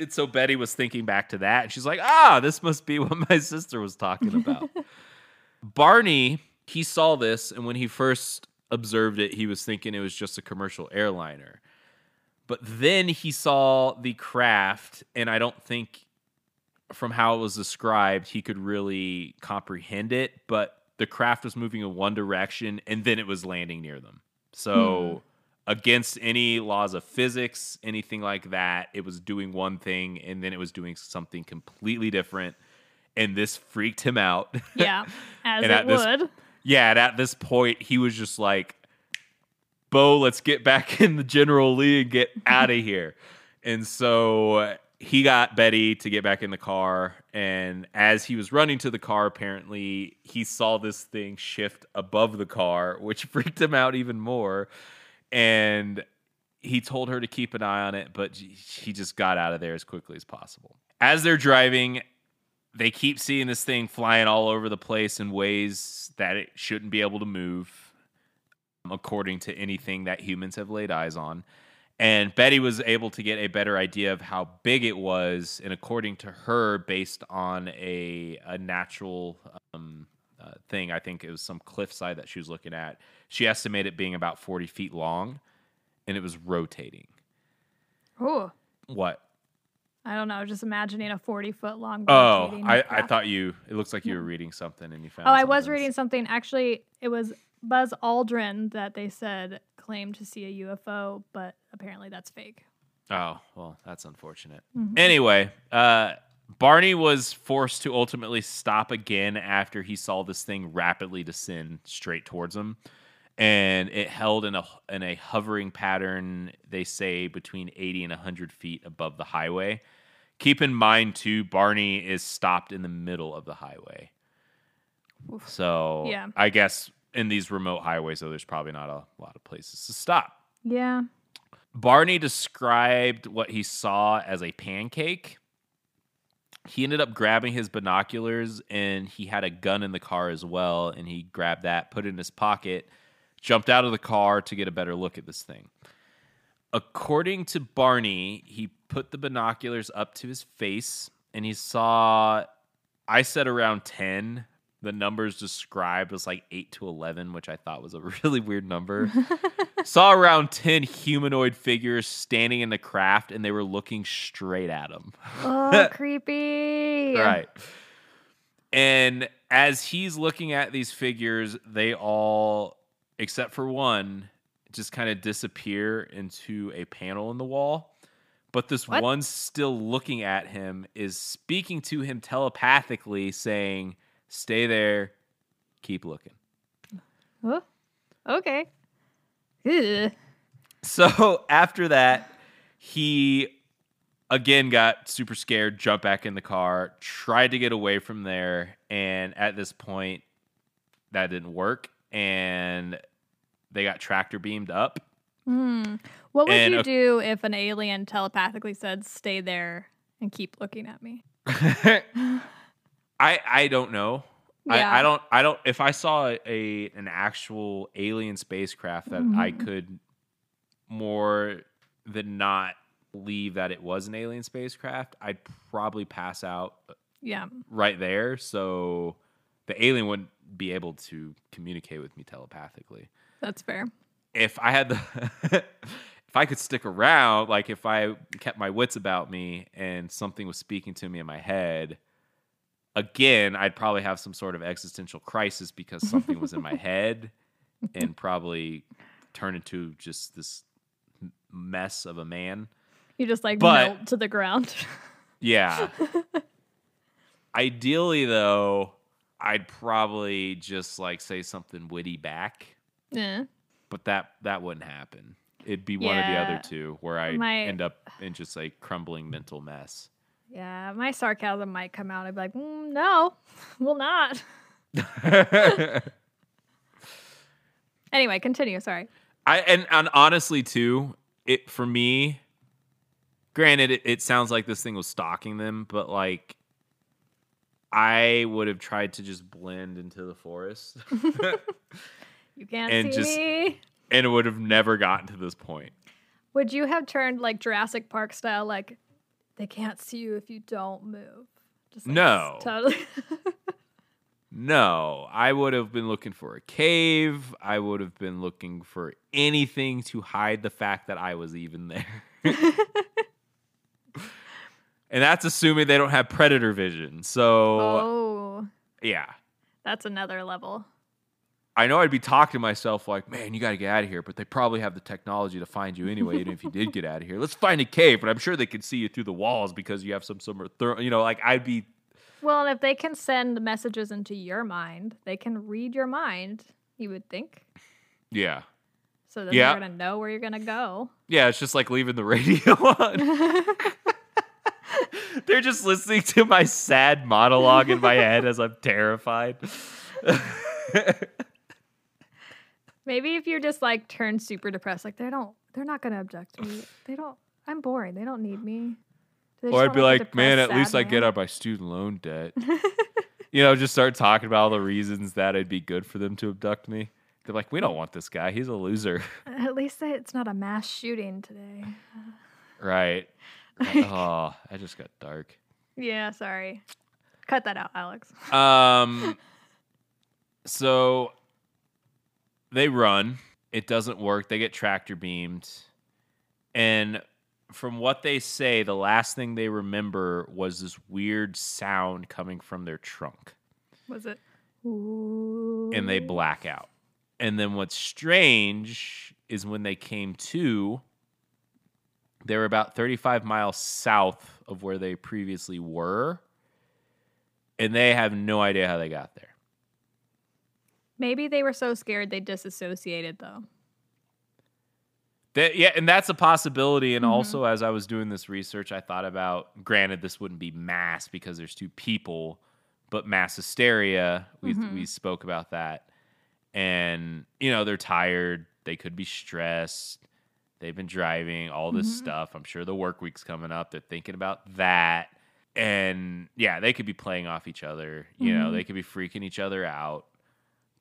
And so Betty was thinking back to that, and she's like, ah, this must be what my sister was talking about. Barney, he saw this, and when he first observed it, he was thinking it was just a commercial airliner. But then he saw the craft, and I don't think from how it was described, he could really comprehend it. But the craft was moving in one direction, and then it was landing near them. So, hmm. against any laws of physics, anything like that, it was doing one thing, and then it was doing something completely different. And this freaked him out. Yeah. As And it at this- would. yeah, and at this point, he was just like, Bo, let's get back in the General Lee and get out of here. And so he got Betty to get back in the car. And as he was running to the car, apparently he saw this thing shift above the car, which freaked him out even more. And he told her to keep an eye on it, but he just got out of there as quickly as possible. As they're driving, they keep seeing this thing flying all over the place in ways that it shouldn't be able to move, according to anything that humans have laid eyes on. And Betty was able to get a better idea of how big it was, and according to her, based on a a natural um, uh, thing, I think it was some cliffside that she was looking at. She estimated it being about forty feet long, and it was rotating. Ooh. What? I don't know. Just imagining a 40 foot long. Oh, I, I thought you. It looks like you were reading something, and you found. Oh, I was reading something. Actually, it was Buzz Aldrin that they said claimed to see a UFO, but apparently that's fake. Oh, well, that's unfortunate. Mhm. Anyway, uh, Barney was forced to ultimately stop again after he saw this thing rapidly descend straight towards him. And it held in a in a hovering pattern, they say between 80 and 100 feet above the highway. Keep in mind, too, Barney is stopped in the middle of the highway. Oof. So Yeah. I guess in these remote highways, though, there's probably not a lot of places to stop. Yeah. Barney described what he saw as a pancake. He ended up grabbing his binoculars and he had a gun in the car as well. And he grabbed that, put it in his pocket, jumped out of the car to get a better look at this thing. According to Barney, he put the binoculars up to his face and he saw, I said around 10. The numbers described was like 8 to 11, which I thought was a really weird number saw around 10 humanoid figures standing in the craft and they were looking straight at him. Oh, creepy. Right. And as he's looking at these figures, they all, except for one, just kind of disappear into a panel in the wall. But this What? one still looking at him is speaking to him telepathically, saying, Stay there, keep looking. Oh, okay. Ugh. So after that, he again got super scared, jumped back in the car, tried to get away from there, and at this point, that didn't work, and they got tractor beamed up. Hmm. What would And you a- do if an alien telepathically said, "Stay there and keep looking at me"? I I don't know. Yeah. I, I don't I don't if I saw a, an actual alien spacecraft that I Mhm. could more than not believe that it was an alien spacecraft, I'd probably pass out Yeah. right there. So the alien wouldn't be able to communicate with me telepathically. That's fair. If I had the if I could stick around, like if I kept my wits about me and something was speaking to me in my head, again, I'd probably have some sort of existential crisis because something was in my head and probably turn into just this mess of a man. You just like But- melt to the ground. Yeah. Ideally, though, I'd probably just like say something witty back, yeah. but that that wouldn't happen. It'd be one of the other two where I My- end up in just a crumbling mental mess. Yeah. My sarcasm might come out. I'd be like, mm, "No, will not." Anyway, continue. Sorry. I and, and honestly too, it for me. Granted, it, it sounds like this thing was stalking them, but like, I would have tried to just blend into the forest, You can't And see just- me. and it would have never gotten to this point. Would you have turned like Jurassic Park style, like they can't see you if you don't move? Just like, No. totally. No, I would have been looking for a cave. I would have been looking for anything to hide the fact that I was even there. and that's assuming they don't have predator vision. So, oh, yeah. that's another level. I know I'd be talking to myself like, man, you got to get out of here, but they probably have the technology to find you anyway, even if you did get out of here. Let's find a cave, but I'm sure they can see you through the walls because you have some sort of, thorough, you know, like I'd be, Well, and if they can send messages into your mind, they can read your mind. You would think. yeah. So then Yeah. they're gonna know where you're gonna go. Yeah, it's just like leaving the radio on. They're just listening to my sad monologue in my head as I'm terrified. Maybe if you're just like turned super depressed, like they don't They're not gonna abduct me. They don't. I'm boring. They don't need me. Do Or I'd be like, man, at least sad I get out of my student loan debt. you know, just start talking about all the reasons that it'd be good for them to abduct me. They're like, we don't want this guy. He's a loser. At least it's not a mass shooting today. right. oh, I just got dark. Yeah, sorry. Cut that out, Alex. Um, so they run. It doesn't work. They get tractor beamed. And from what they say, the last thing they remember was this weird sound coming from their trunk. Was it? Ooh. and they black out. And then what's strange is when they came to, they were about 35 miles south of where they previously were. And they have no idea how they got there. Maybe they were so scared they disassociated though. That, yeah, and that's a possibility. And Mhm. also, as I was doing this research, I thought about granted, this wouldn't be mass because there's two people, but mass hysteria. We, Mhm. we spoke about that. And, you know, they're tired. They could be stressed. They've been driving, all this Mhm. stuff. I'm sure the work week's coming up. They're thinking about that. And yeah, they could be playing off each other. You know, Mhm. they could be freaking each other out.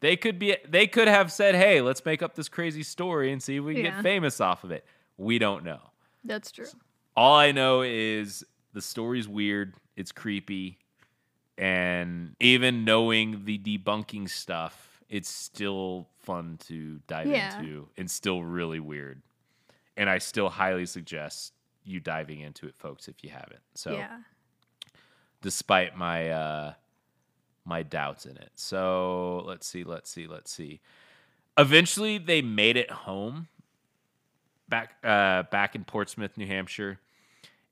They could be they could have said, "Hey, let's make up this crazy story and see if we can Yeah. get famous off of it." We don't know. That's true. All I know is the story's weird, it's creepy, and even knowing the debunking stuff, it's still fun to dive Yeah. into and still really weird. And I still highly suggest you diving into it, folks, if you haven't. So yeah. despite my uh my doubts in it. So let's see, let's see, let's see. Eventually they made it home back uh back in Portsmouth, New Hampshire.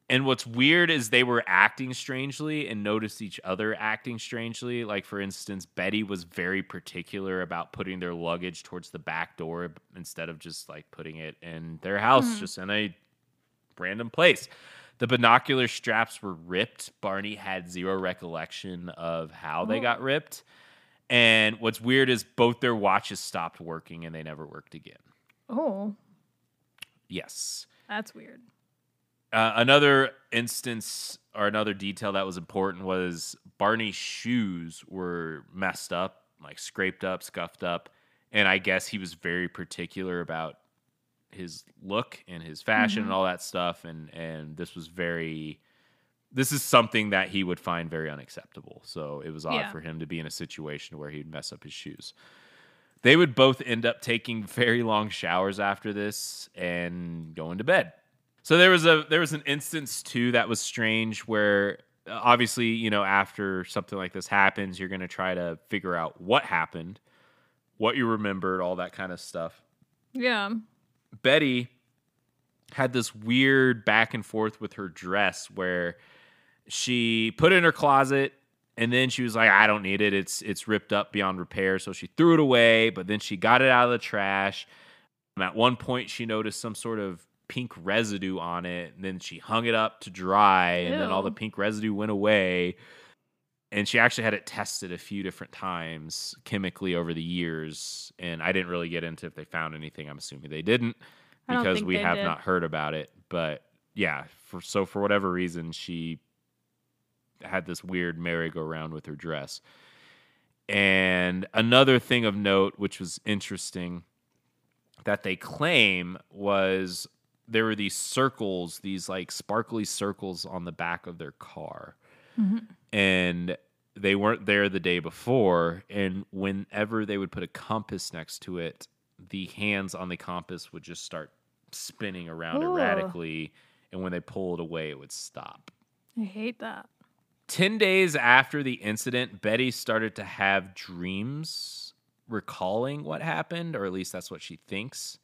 And what's weird is they were acting strangely and noticed each other acting strangely. Like for instance, Betty was very particular about putting their luggage towards the back door instead of just like putting it in their house, Mhm. just in a random place. The binocular straps were ripped. Barney had zero recollection of how they Oh. got ripped. And what's weird is both their watches stopped working and they never worked again. Oh, Yes. that's weird. Uh, another instance or another detail that was important was Barney's shoes were messed up, like scraped up, scuffed up. And I guess he was very particular about his look and his fashion and Mhm. all that stuff. And, and this was very, this is something that he would find very unacceptable. So it was odd Yeah. for him to be in a situation where he'd mess up his shoes. They would both end up taking very long showers after this and going to bed. So there was a there was an instance too that was strange where uh, obviously, you know, after something like this happens, you're going to try to figure out what happened, what you remembered, all that kind of stuff. Yeah. Betty had this weird back and forth with her dress where she put it in her closet and then she was like I don't need it. It's it's ripped up beyond repair. So she threw it away but then she got it out of the trash. And at one point she noticed some sort of pink residue on it and then she hung it up to dry and then all the pink residue went away and she actually had it tested a few different times chemically over the years and i didn't really get into if they found anything i'm assuming they didn't because we have did. not heard about it but yeah for so for whatever reason she had this weird merry-go-round with her dress and another thing of note which was interesting that they claim was there were these circles these like sparkly circles on the back of their car Mhm. And they weren't there the day before and whenever they would put a compass next to it the hands on the compass would just start spinning around Ooh. erratically and when they pulled it away it would stop I hate that. 10 days after the incident betty started to have dreams recalling what happened or at least that's what she thinks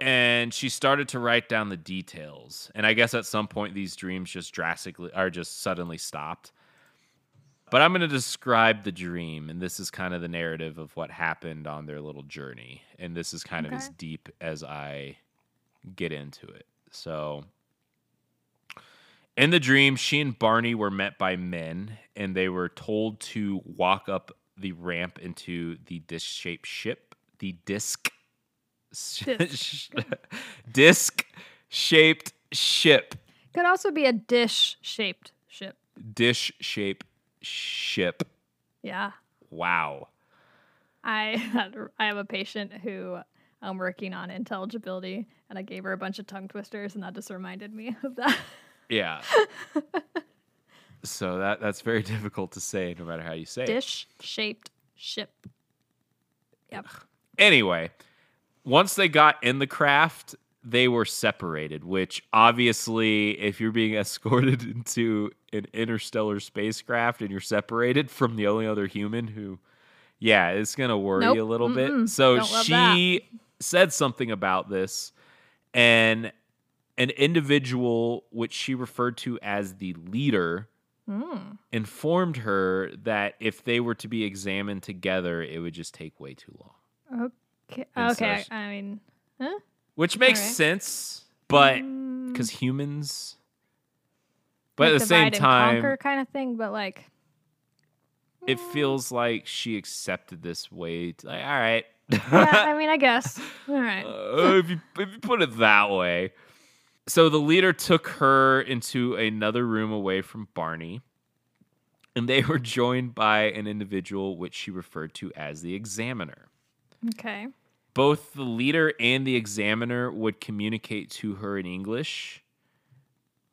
and she started to write down the details. And i guess at some point these dreams just drastically are just suddenly stopped. But i'm going to describe the dream and this is kind of the narrative of what happened on their little journey. And this is kind of as deep as i get into it. So in the dream she and barney were met by men and they were told to walk up the ramp into the disc shaped ship the disc Disc. disc shaped ship. Could also be a dish shaped ship. Dish shape ship. Yeah. Wow. I had, I have a patient who I'm working on intelligibility, and I gave her a bunch of tongue twisters, and that just reminded me of that. Yeah. so that that's very difficult to say no matter how you say it. Dish shaped ship. Yep. Anyway, once they got in the craft, they were separated, which obviously, if you're being escorted into an interstellar spacecraft and you're separated from the only other human who, yeah, it's going to worry Nope. a little Mm-mm. bit. So she said something about this, and an individual, which she referred to as the leader, Mm. informed her that if they were to be examined together, it would just take way too long. Okay. And Okay. I mean, huh? which makes Alright. sense, but Mm, because humans, but like at the same time, conquer kind of thing. But like, it mm, feels like she accepted this way. To, like, all right, yeah, I mean, I guess. All right. Uh, if you if you put it that way. So the leader took her into another room away from Barney, and they were joined by an individual which she referred to as the examiner. Okay. Both the leader and the examiner would communicate to her in English,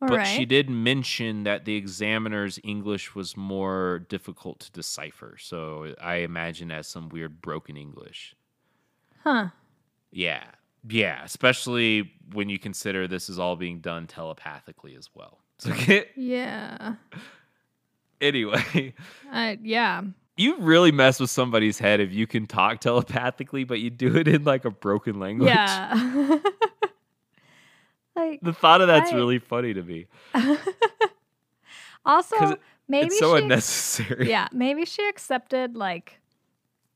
All but right. she did mention that the examiner's English was more difficult to decipher. So I imagine as some weird broken English. Huh. Yeah. Yeah, especially when you consider this is all being done telepathically as well. So Yeah. anyway, I yeah. You really mess with somebody's head if you can talk telepathically, but you do it in like a broken language. Yeah. like The thought of that's I- really funny to me. also, maybe it's so she, unnecessary. Yeah, maybe she accepted like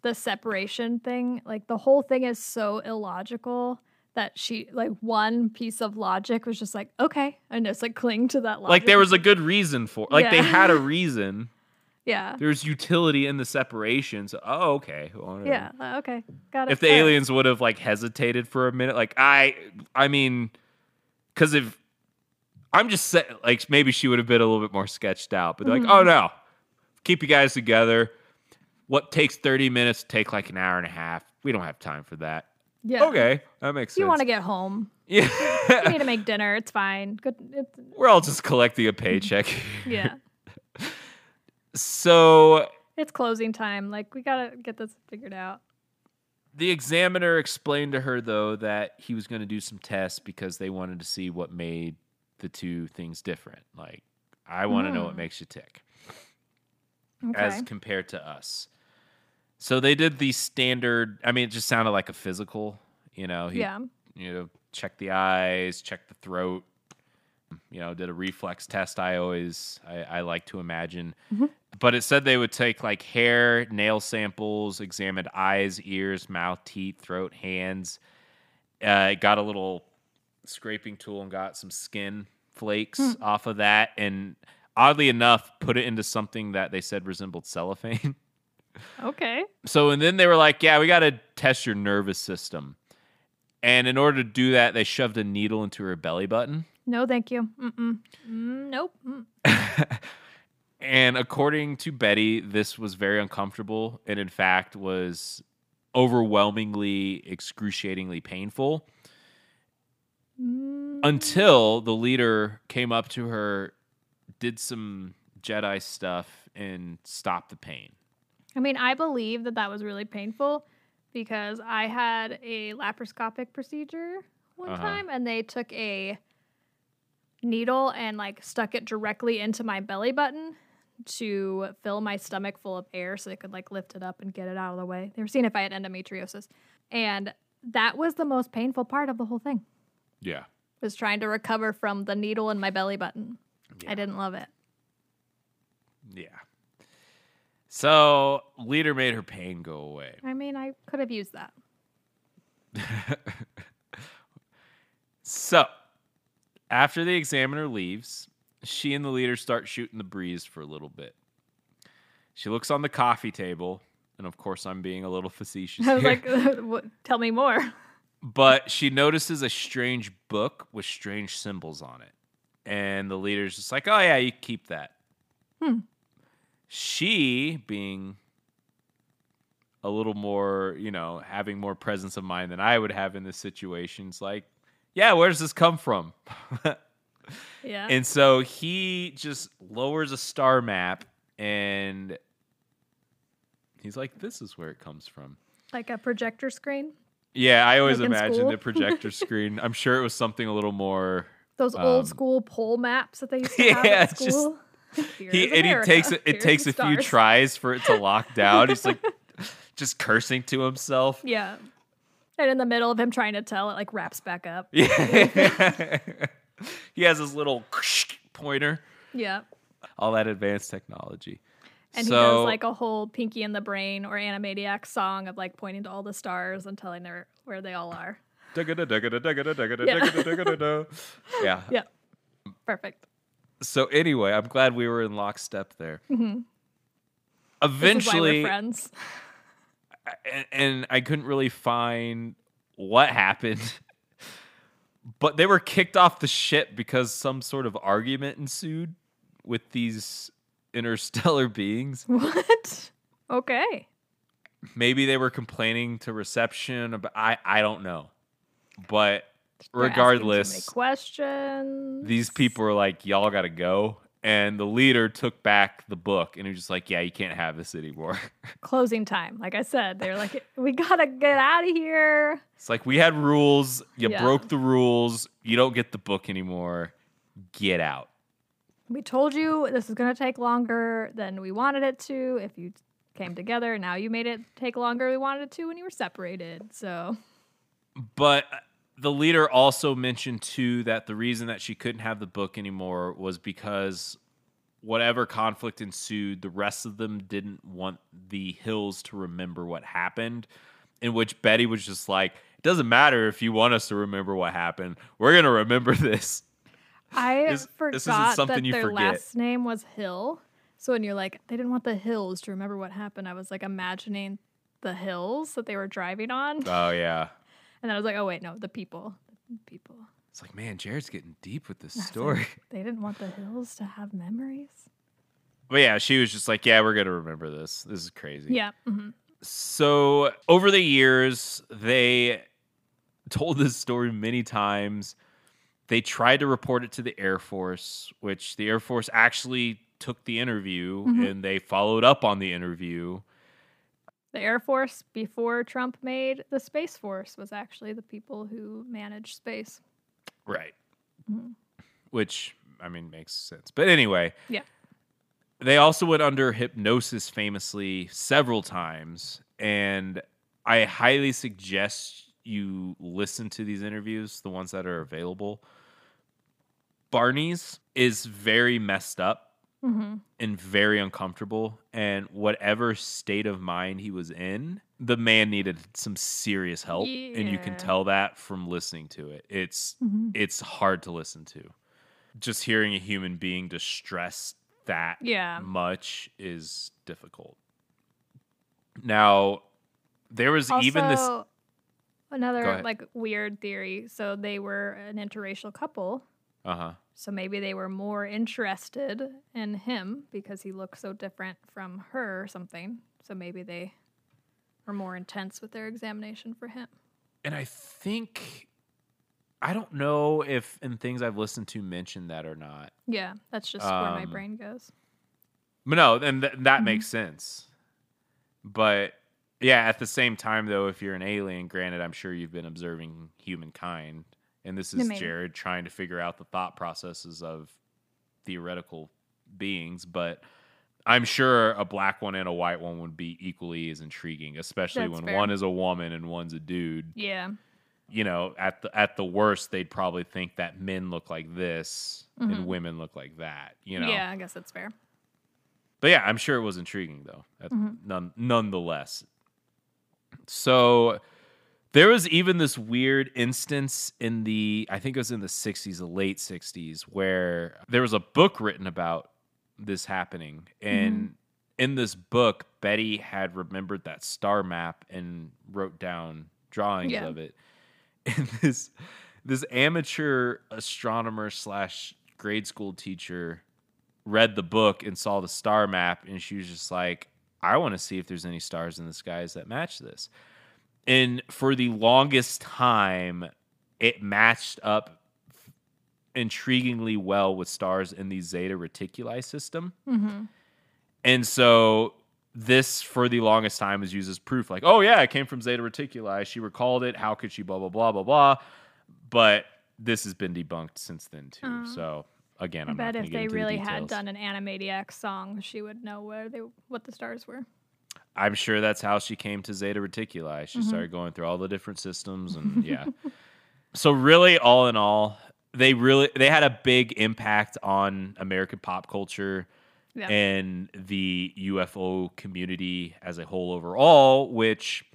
the separation thing. Like the whole thing is so illogical that she like one piece of logic was just like okay and just like cling to that logic. Like there was a good reason for like they had a reason. Yeah There's utility in the separation. So oh okay. whatever. yeah uh, okay got it. If the aliens would have like hesitated for a minute, like I I mean because if I'm just saying like maybe she would have been a little bit more sketched out, but they're like, Mm-hmm. oh no. Keep you guys together. What takes 30 minutes take like an hour and a half. We don't have time for that. yeah Okay. That makes If you sense. want to get home, you yeah. need to make dinner. It's fine. Good. It's, We're all just collecting a paycheck. yeah, So it's closing time. Like we gotta get this figured out. the examiner explained to her though that he was going to do some tests because they wanted to see what made the two things different. Like I want to know what Mm. makes you tick Okay. as compared to us. So they did the standard. I mean, it just sounded like a physical. You know, he, yeah. You know, check the eyes, check the throat. You know, did a reflex test. I always I, I like to imagine, Mhm. but it said they would take like hair, nail samples, examined eyes, ears, mouth, teeth, throat, hands. Uh, it got a little scraping tool and got some skin flakes Hmm. off of that, and oddly enough, put it into something that they said resembled cellophane. Okay. So, and then they were like, yeah, we got to test your nervous system. And in order to do that, they shoved a needle into her belly button. No, thank you. Mm-mm. Mm, nope. Mm. and according to Betty, this was very uncomfortable and, in fact, was overwhelmingly, excruciatingly painful Mm. until the leader came up to her, did some Jedi stuff, and stopped the pain. I mean, I believe that that was really painful because I had a laparoscopic procedure one Uh-huh. time and they took a needle and like stuck it directly into my belly button to fill my stomach full of air so they could like lift it up and get it out of the way. They were seeing if I had endometriosis. And that was the most painful part of the whole thing. Yeah. Was trying to recover from the needle in my belly button. Yeah. I didn't love it. Yeah. So, leader made her pain go away. I mean, I could have used that. So, after the examiner leaves, she and the leader start shooting the breeze for a little bit. She looks on the coffee table, and of course, I'm being a little facetious. I was here. like, what, tell me more. but she notices a strange book with strange symbols on it. And the leader's just like, oh, yeah, you keep that. Hmm. She, being a little more, you know, having more presence of mind than I would have in this situation, is like, yeah, where does this come from? Yeah. And so he just lowers a star map and he's like, this is where it comes from. like a projector screen. Yeah, I always Like imagined a projector screen. I'm sure it was something a little more. Those Um, old school pole maps that they used to have Yeah, at it's just- school. He and he takes it. Here's takes a few tries for it to lock down. He's like just cursing to himself. Yeah. And in the middle of him trying to tell, it like wraps back up. Yeah. he has his little pointer. Yeah. All that advanced technology. And so, he does like a whole Pinky in the Brain or Animaniac song of like pointing to all the stars and telling their where they all are. Yeah. yeah. Yeah. Perfect. So anyway, I'm glad we were in lockstep there. Mhm. Why Eventually, we're friends. And, and I couldn't really find what happened. But they were kicked off the ship because some sort of argument ensued with these interstellar beings. What? Okay. Maybe they were complaining to reception about I I don't know. But They're regardless, questions. these people are like, Y'all gotta go. And the leader took back the book and he was just like, Yeah, you can't have this anymore. closing time. Like I said, they're like, we gotta get out of here. It's like we had rules. You Yeah. broke the rules. You don't get the book anymore. Get out. We told you this is gonna take longer than we wanted it to. If you came together, now you made it take longer than we wanted it to when you were separated. So But the leader also mentioned too that the reason that she couldn't have the book anymore was because whatever conflict ensued, the rest of them didn't want the hills to remember what happened. In which Betty was just like, "It doesn't matter if you want us to remember what happened. We're gonna remember this." I This- this forgot something that you their forget. last name was Hill. So when you're like, they didn't want the hills to remember what happened, I was like imagining the hills that they were driving on. Oh yeah. And I was like, oh wait, no, the people. The people. It's like, man, Jared's getting deep with this I was like, story. They didn't want the hills to have memories. But yeah, she was just like, "Yeah, we're gonna remember this. This is crazy." Yeah. hmm So over the years, they told this story many times. They tried to report it to the Air Force, which the Air Force actually took the interview Mhm. and they followed up on the interview. The Air Force before Trump made the Space Force was actually the people who managed space. Right. Mhm. Which, I mean, makes sense. But anyway. Yeah. They also went under hypnosis famously several times. And I highly suggest you listen to these interviews, the ones that are available. Barney's is very messed up hmm and very uncomfortable. And whatever state of mind he was in, the man needed some serious help. And you can tell that from listening to it. It's hmm it's hard to listen to. Just hearing a human being distressed that Yeah. much is difficult. Now, there was Also, even this. Another like weird theory. So they were an interracial couple. Uh huh. So maybe they were more interested in him because he looked so different from her or something. So maybe they were more intense with their examination for him. And I think I don't know if in things I've listened to mention that or not. Yeah, that's just where my Um, brain goes. But no, and th- that Mhm. makes sense. But yeah, at the same time, though, if you're an alien, granted, I'm sure you've been observing humankind, and this is maybe. Jared trying to figure out the thought processes of theoretical beings. But I'm sure a black one and a white one would be equally as intriguing, especially That's when fair. one is a woman and one's a dude. Yeah. You know, at the at the worst, they'd probably think that men look like this Mhm. and women look like that. You know, Yeah, I guess that's fair. but yeah, I'm sure it was intriguing though. Mhm. None, nonetheless. So there was even this weird instance in the I think it was in the 60s, the late 60s, where there was a book written about this happening, and mm-hmm. in this book, Betty had remembered that star map and wrote down drawings Yeah. of it. and this this amateur astronomer slash grade school teacher read the book and saw the star map, and she was just like, "I want to see if there's any stars in the skies that match this." And for the longest time, it matched up intriguingly well with stars in the Zeta Reticuli system. Mm-hmm. And so this for the longest time was used as proof like, oh yeah, it came from Zeta Reticuli. She recalled it. How could she blah blah blah blah blah? But this has been debunked since then too. Oh. So again, I I'm bet not if they into really the had done an Animaniacs song, she would know where they what the stars were. I'm sure that's how she came to Zeta Reticuli. She Mhm. started going through all the different systems and yeah. so really all in all, they really they had a big impact on American pop culture Yeah. and the UFO community as a whole overall, which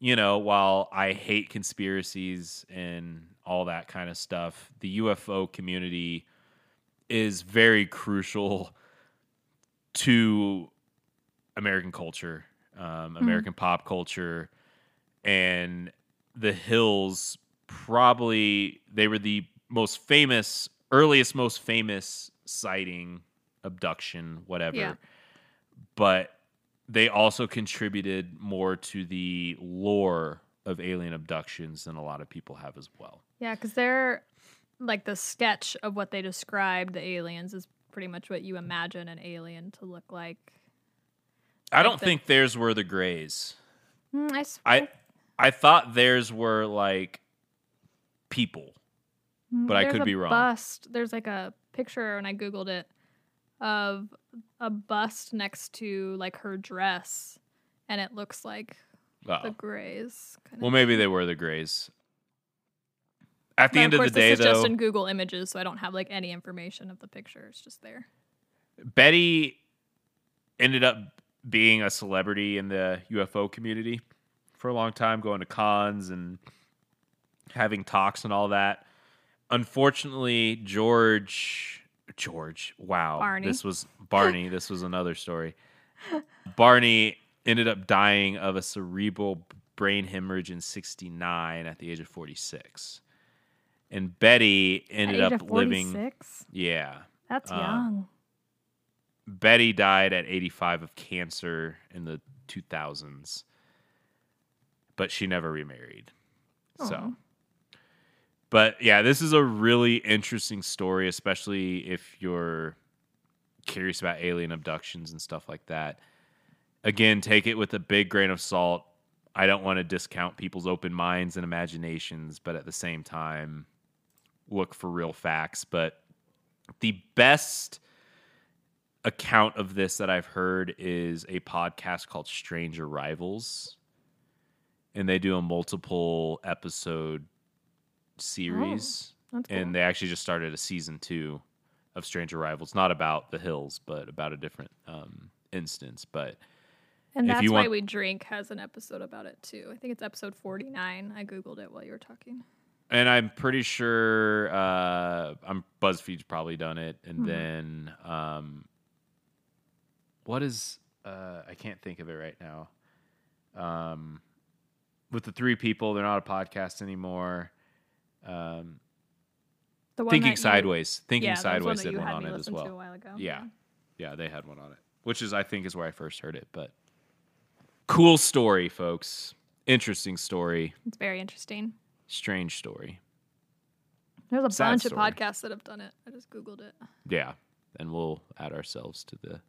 you know, while I hate conspiracies and all that kind of stuff, the UFO community is very crucial to American culture, um, American pop culture, and the Hills. Probably they were the most famous, earliest, most famous sighting, abduction, whatever. Yeah. But they also contributed more to the lore of alien abductions than a lot of people have as well. Yeah, because they're like the sketch of what they described the aliens is pretty much what you imagine an alien to look like. I don't the- think theirs were the grays. Mm, I, I I thought theirs were like people. Mm, but I could be wrong. Bust. There's like a picture and I googled it of a bust next to like her dress, and it looks like the Oh. Greys. Kind Well, maybe they were the grays. At the But end of of, course, the day, this is though, just in Google Images, so I don't have like any information of the picture. It's just there. Betty ended up being a celebrity in the UFO community for a long time, going to cons and having talks and all that. Unfortunately, George, George, wow, Barney. this was Barney. this was another story. Barney ended up dying of a cerebral brain hemorrhage in '69 at the age of 46, and Betty ended up living. 46? Yeah, That's uh, young. Betty died at 85 of cancer in the 2000s, but she never remarried. So, but yeah, this is a really interesting story, especially if you're curious about alien abductions and stuff like that. Again, take it with a big grain of salt. I don't want to discount people's open minds and imaginations, but at the same time, look for real facts. But the best account of this that I've heard is a podcast called Strange Arrivals. And they do a multiple episode series. That's cool. And they actually just started a season two of Strange Arrivals, not about the hills, but about a different um, instance. But And that's why want- we drink has an episode about it too. I think it's episode 49. I googled it while you were talking. and I'm pretty sure uh, I'm BuzzFeed's probably done it, and Mhm. then um, what is uh, I can't think of it right now. Um, with the three people, they're not a podcast anymore. Um, The one Thinking that you- Sideways, Thinking yeah, Sideways that did one on it as listen to a well. while ago. Yeah. Yeah, they had one on it, which is I think is where I first heard it. But cool story, folks. Interesting story. It's very interesting. Strange story. There's a Sad bunch story. of podcasts that have done it. I just googled it. Yeah, and we'll add ourselves to the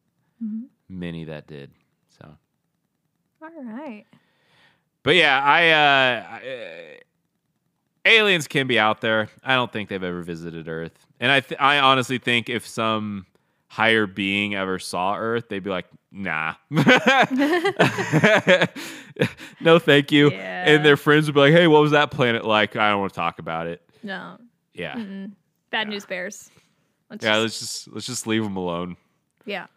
Mhm. many that did. So, All right. but yeah, I, uh, I uh, aliens can be out there. I don't think they've ever visited Earth, and I, th- I honestly think if some higher being ever saw Earth, they'd be like, "Nah, no, thank you." Yeah. And their friends would be like, "Hey, what was that planet like? I don't want to talk about it." No. Yeah, Mm-mm. Bad news bears. Let's yeah. just- Let's just let's just leave them alone. yeah.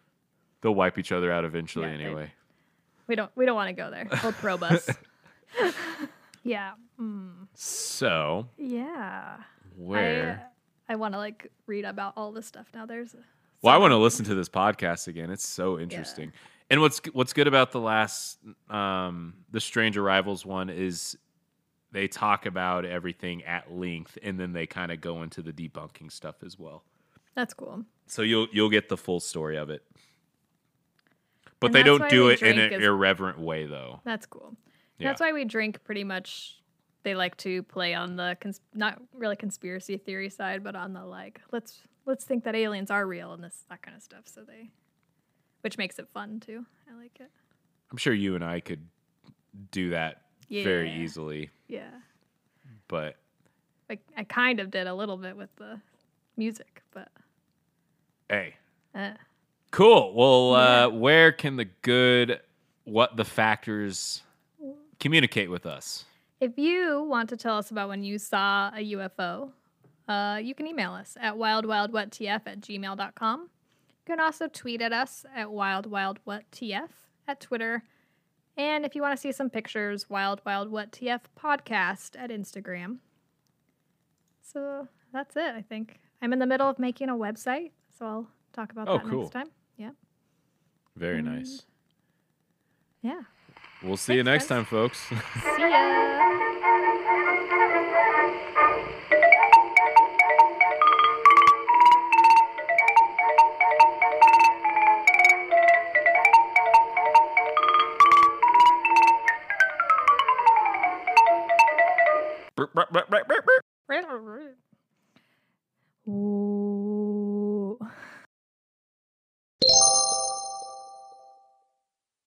They'll wipe each other out eventually Yeah, anyway. We don't we don't want to go there. They'll probe us. yeah. Mm. So Yeah. where? I, I want to like read about all this stuff now. There's well, I want to listen to this podcast again. It's so interesting. And what's what's good about the last um the Strange Arrivals one is they talk about everything at length, and then they kind of go into the debunking stuff as well. That's cool. So you'll you'll get the full story of it. But And they don't do it in an is- irreverent way, though. That's cool. Yeah. That's why we drink pretty much. They like to play on the cons- not really conspiracy theory side, but on the like let's let's think that aliens are real and this that kind of stuff. So they, which makes it fun too. I like it. I'm sure you and I could do that very easily, Yeah, but like I kind of did a little bit with the music, but hey, uh, cool. Well, uh, where can the good what the factors communicate with us? If you want to tell us about when you saw a UFO, uh, you can email us at wildwildwhattf at gmail.com. You can also tweet at us at wildwildwhattf at Twitter. And if you want to see some pictures, Wild Wild What TF podcast at Instagram. So that's it, I think. I'm in the middle of making a website, so I'll talk about Oh, that cool. next time. Yeah. Very Mm. nice. Yeah. We'll see you next Thanks, time, folks. See ya. Ooh.